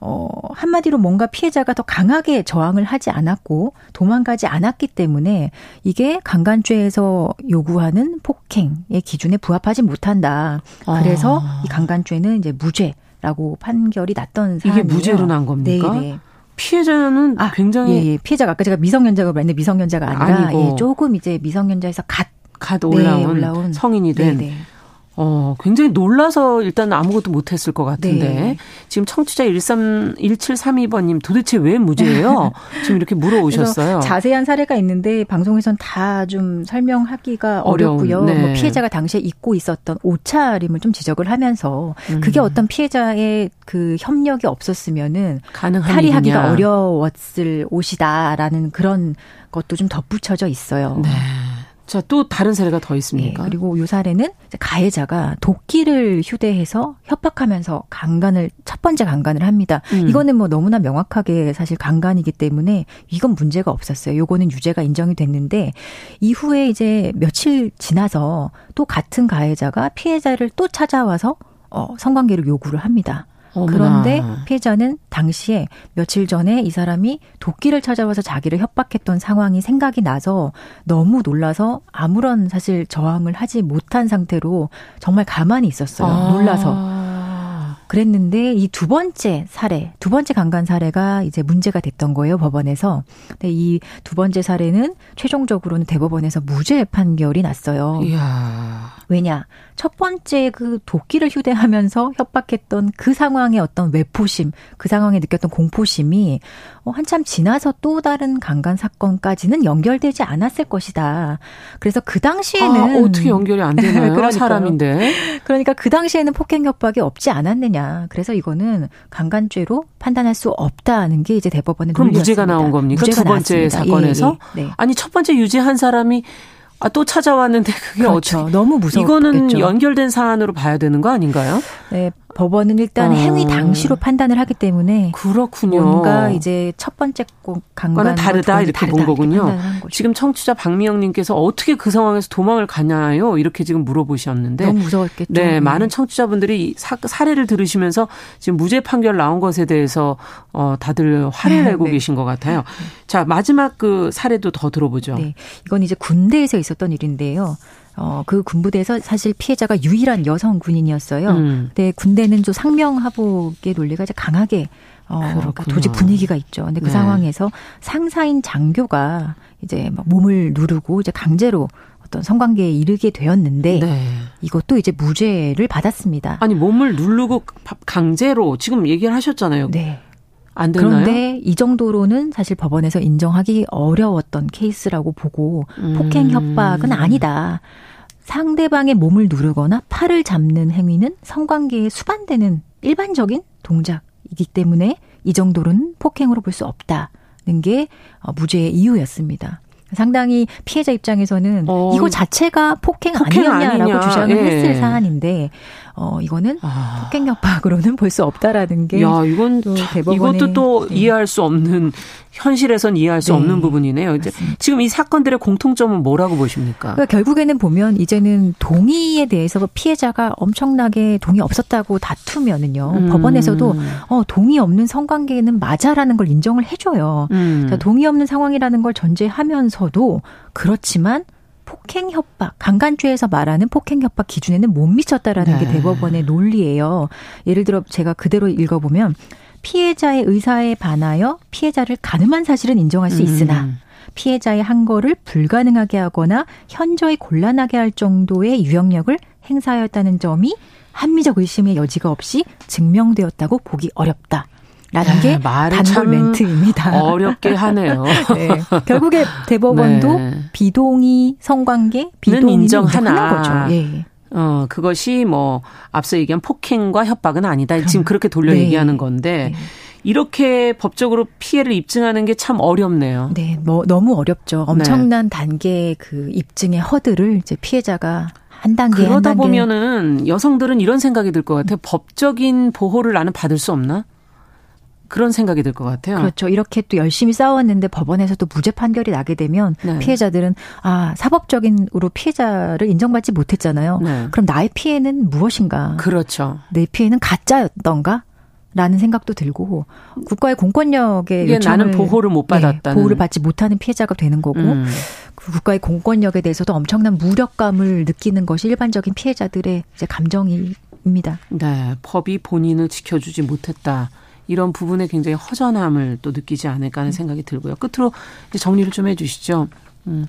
어, 한마디로 뭔가 피해자가 더 강하게 저항을 하지 않았고 도망가지 않았기 때문에 이게 강간죄에서 요구하는 폭행의 기준에 부합하지 못한다. 그래서 아. 이 강간죄는 이제 무죄라고 판결이 났던
사안이에요. 이게 무죄로 난 겁니까? 네네. 피해자는 아, 굉장히
예, 예. 피해자가 아까 제가 미성년자가 말했는데 미성년자가 아니라 예, 조금 이제 미성년자에서 갓,
갓 올라온, 네, 올라온 성인이 된 네네. 어, 굉장히 놀라서 일단 아무것도 못했을 것 같은데 네. 지금 청취자 13 1732번님 도대체 왜 무죄예요? 지금 이렇게 물어오셨어요.
자세한 사례가 있는데 방송에선 다 좀 설명하기가 어렵고요. 네. 뭐 피해자가 당시에 입고 있었던 옷차림을 좀 지적을 하면서 음. 그게 어떤 피해자의 그 협력이 없었으면은 탈의하기가 어려웠을 옷이다라는 그런 것도 좀 덧붙여져 있어요.
네. 자, 또 다른 사례가 더 있습니까?
네, 그리고 요 사례는 가해자가 도끼를 휴대해서 협박하면서 강간을 첫 번째 강간을 합니다. 음. 이거는 뭐 너무나 명확하게 사실 강간이기 때문에 이건 문제가 없었어요. 요거는 유죄가 인정이 됐는데 이후에 이제 며칠 지나서 또 같은 가해자가 피해자를 또 찾아와서 어 성관계를 요구를 합니다. 어머나. 그런데 피해자는 당시에 며칠 전에 이 사람이 도끼를 찾아와서 자기를 협박했던 상황이 생각이 나서 너무 놀라서 아무런 사실 저항을 하지 못한 상태로 정말 가만히 있었어요. 아. 놀라서. 그랬는데 이 두 번째 사례, 두 번째 강간 사례가 이제 문제가 됐던 거예요, 법원에서. 근데 이 두 번째 사례는 최종적으로는 대법원에서 무죄 판결이 났어요. 이야. 왜냐? 첫 번째 그 도끼를 휴대하면서 협박했던 그 상황의 어떤 외포심, 그 상황에 느꼈던 공포심이 어, 한참 지나서 또 다른 강간 사건까지는 연결되지 않았을 것이다. 그래서 그 당시에는 아,
어떻게 연결이 안 되나요? 사람인데.
그러니까 그 당시에는 폭행 협박이 없지 않았느냐. 그래서 이거는 강간죄로 판단할 수 없다는 게 이제 대법원의
그럼 무죄가 나온 겁니까? 두 번째 나왔습니다. 사건에서? 예, 예, 네. 아니 첫 번째 유죄한 사람이 아, 또 찾아왔는데 그게 그렇죠. 어쩌
너무 무서워.
이거는 연결된 사안으로 봐야 되는 거 아닌가요?
네, 법원은 일단 어. 행위 당시로 판단을 하기 때문에
그렇군요.
뭔가 이제 첫 번째 강간은
다르다 이렇게 다르다, 본 거군요. 지금 청취자 박미영님께서 어떻게 그 상황에서 도망을 가냐요? 이렇게 지금 물어보셨는데
너무 무서웠겠죠.
네, 네. 많은 청취자분들이 사, 사례를 들으시면서 지금 무죄 판결 나온 것에 대해서 어 다들 화를 네, 내고 네. 계신 것 같아요. 자 마지막 그 사례도 더 들어보죠. 네,
이건 이제 군대에서 있 었던 일인데요. 어, 그 군부대에서 사실 피해자가 유일한 여성 군인이었어요. 음. 근데 군대는 좀 상명하복의 논리가 이제 강하게 어, 그러니까 조직 분위기가 있죠. 근데 그 네. 상황에서 상사인 장교가 이제 막 몸을 누르고 이제 강제로 어떤 성관계에 이르게 되었는데 네. 이것도 이제 무죄를 받았습니다.
아니 몸을 누르고 강제로 지금 얘기를 하셨잖아요. 네. 안 되나요?
그런데 이 정도로는 사실 법원에서 인정하기 어려웠던 케이스라고 보고 음. 폭행 협박은 아니다. 상대방의 몸을 누르거나 팔을 잡는 행위는 성관계에 수반되는 일반적인 동작이기 때문에 이 정도로는 폭행으로 볼 수 없다는 게 어, 무죄의 이유였습니다. 상당히 피해자 입장에서는 어, 이거 자체가 폭행, 폭행 아니었냐라고 아니냐. 주장을 예. 했을 사안인데 어 이거는 아. 폭행 협박으로는 볼 수 없다라는 게
야, 이건 또 대법원의 이것도 또 네. 이해할 수 없는 현실에선 이해할 수 네. 없는 부분이네요. 이제 지금 이 사건들의 공통점은 뭐라고 보십니까?
그러니까 결국에는 보면 이제는 동의에 대해서 피해자가 엄청나게 동의 없었다고 다투면은요. 음. 법원에서도 어 동의 없는 성관계는 맞아라는 걸 인정을 해줘요. 음. 그러니까 동의 없는 상황이라는 걸 전제하면서도 그렇지만 폭행 협박, 강간죄에서 말하는 폭행 협박 기준에는 못 미쳤다라는 네. 게 대법원의 논리예요. 예를 들어 제가 그대로 읽어보면 피해자의 의사에 반하여 피해자를 가늠한 사실은 인정할 수 있으나 음. 피해자의 한 거를 불가능하게 하거나 현저히 곤란하게 할 정도의 유형력을 행사하였다는 점이 합리적 의심의 여지가 없이 증명되었다고 보기 어렵다. 라는 네, 게 단골 멘트입니다.
어렵게 하네요. 네.
결국에 대법원도 네. 비동의 성관계 비동의는 인정하는 거죠. 예.
어, 그것이 뭐 앞서 얘기한 폭행과 협박은 아니다. 지금 그렇게 돌려 네. 얘기하는 건데 네. 이렇게 법적으로 피해를 입증하는 게 참 어렵네요.
네, 뭐 너무 어렵죠. 엄청난 네. 단계 그 입증의 허들을 이제 피해자가 한 단계
그러다
한 단계.
보면은 여성들은 이런 생각이 들 것 같아요. 법적인 보호를 나는 받을 수 없나? 그런 생각이 들 것 같아요.
그렇죠. 이렇게 또 열심히 싸웠는데 법원에서도 무죄 판결이 나게 되면 네. 피해자들은 아 사법적인으로 피해자를 인정받지 못했잖아요. 네. 그럼 나의 피해는 무엇인가?
그렇죠.
내 피해는 가짜였던가? 라는 생각도 들고 국가의 공권력에
나는 보호를 못 네, 받았다는
네, 보호를 받지 못하는 피해자가 되는 거고 음. 그 국가의 공권력에 대해서도 엄청난 무력감을 느끼는 것이 일반적인 피해자들의 이제 감정입니다.
네, 법이 본인을 지켜주지 못했다. 이런 부분에 굉장히 허전함을 또 느끼지 않을까 하는 생각이 들고요. 끝으로 정리를 좀 해주시죠. 음.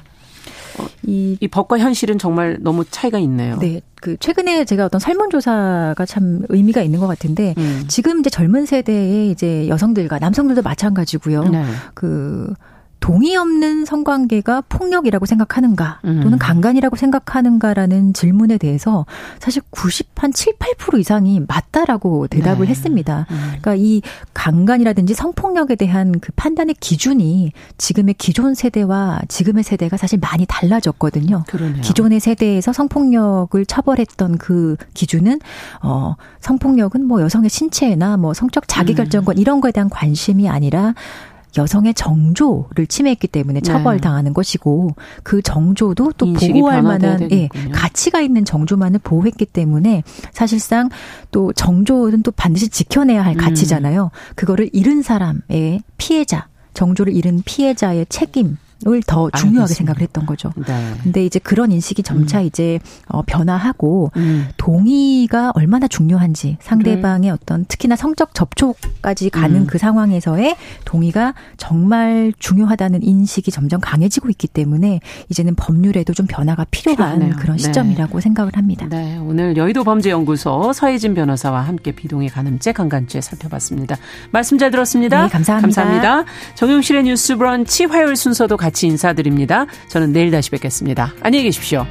어, 이, 이 법과 현실은 정말 너무 차이가 있네요.
네. 그 최근에 제가 어떤 설문조사가 참 의미가 있는 것 같은데 음. 지금 이제 젊은 세대의 이제 여성들과 남성들도 마찬가지고요. 네. 그 동의 없는 성관계가 폭력이라고 생각하는가 또는 음. 강간이라고 생각하는가라는 질문에 대해서 사실 90한 7, 8% 이상이 맞다라고 대답을 네. 했습니다. 음. 그러니까 이 강간이라든지 성폭력에 대한 그 판단의 기준이 지금의 기존 세대와 지금의 세대가 사실 많이 달라졌거든요. 그러네요. 기존의 세대에서 성폭력을 처벌했던 그 기준은 어 성폭력은 뭐 여성의 신체나 뭐 성적 자기결정권 음. 이런 거에 대한 관심이 아니라 여성의 정조를 침해했기 때문에 네. 처벌당하는 네. 것이고 그 정조도 또 보호할 만한 예, 가치가 있는 정조만을 보호했기 때문에 사실상 또 정조는 또 반드시 지켜내야 할 음. 가치잖아요. 그거를 잃은 사람의 피해자, 정조를 잃은 피해자의 책임 을더 중요하게 알겠습니다. 생각을 했던 거죠. 네. 근데 이제 그런 인식이 점차 음. 이제 어 변화하고 음. 동의가 얼마나 중요한지 상대방의 그래. 어떤 특히나 성적 접촉까지 가는 음. 그 상황에서의 동의가 정말 중요하다는 인식이 점점 강해지고 있기 때문에 이제는 법률에도 좀 변화가 필요한 필요하네요. 그런 네. 시점이라고 네. 생각을 합니다.
네, 오늘 여의도 범죄연구소 서혜진 변호사와 함께 비동의 가늠죄 강간죄 살펴봤습니다. 말씀 잘 들었습니다.
네, 감사합니다.
감사합니다. 정용실의 뉴스 브런치 화요일 순서도 같이 같이 인사드립니다. 저는 내일 다시 뵙겠습니다. 안녕히 계십시오.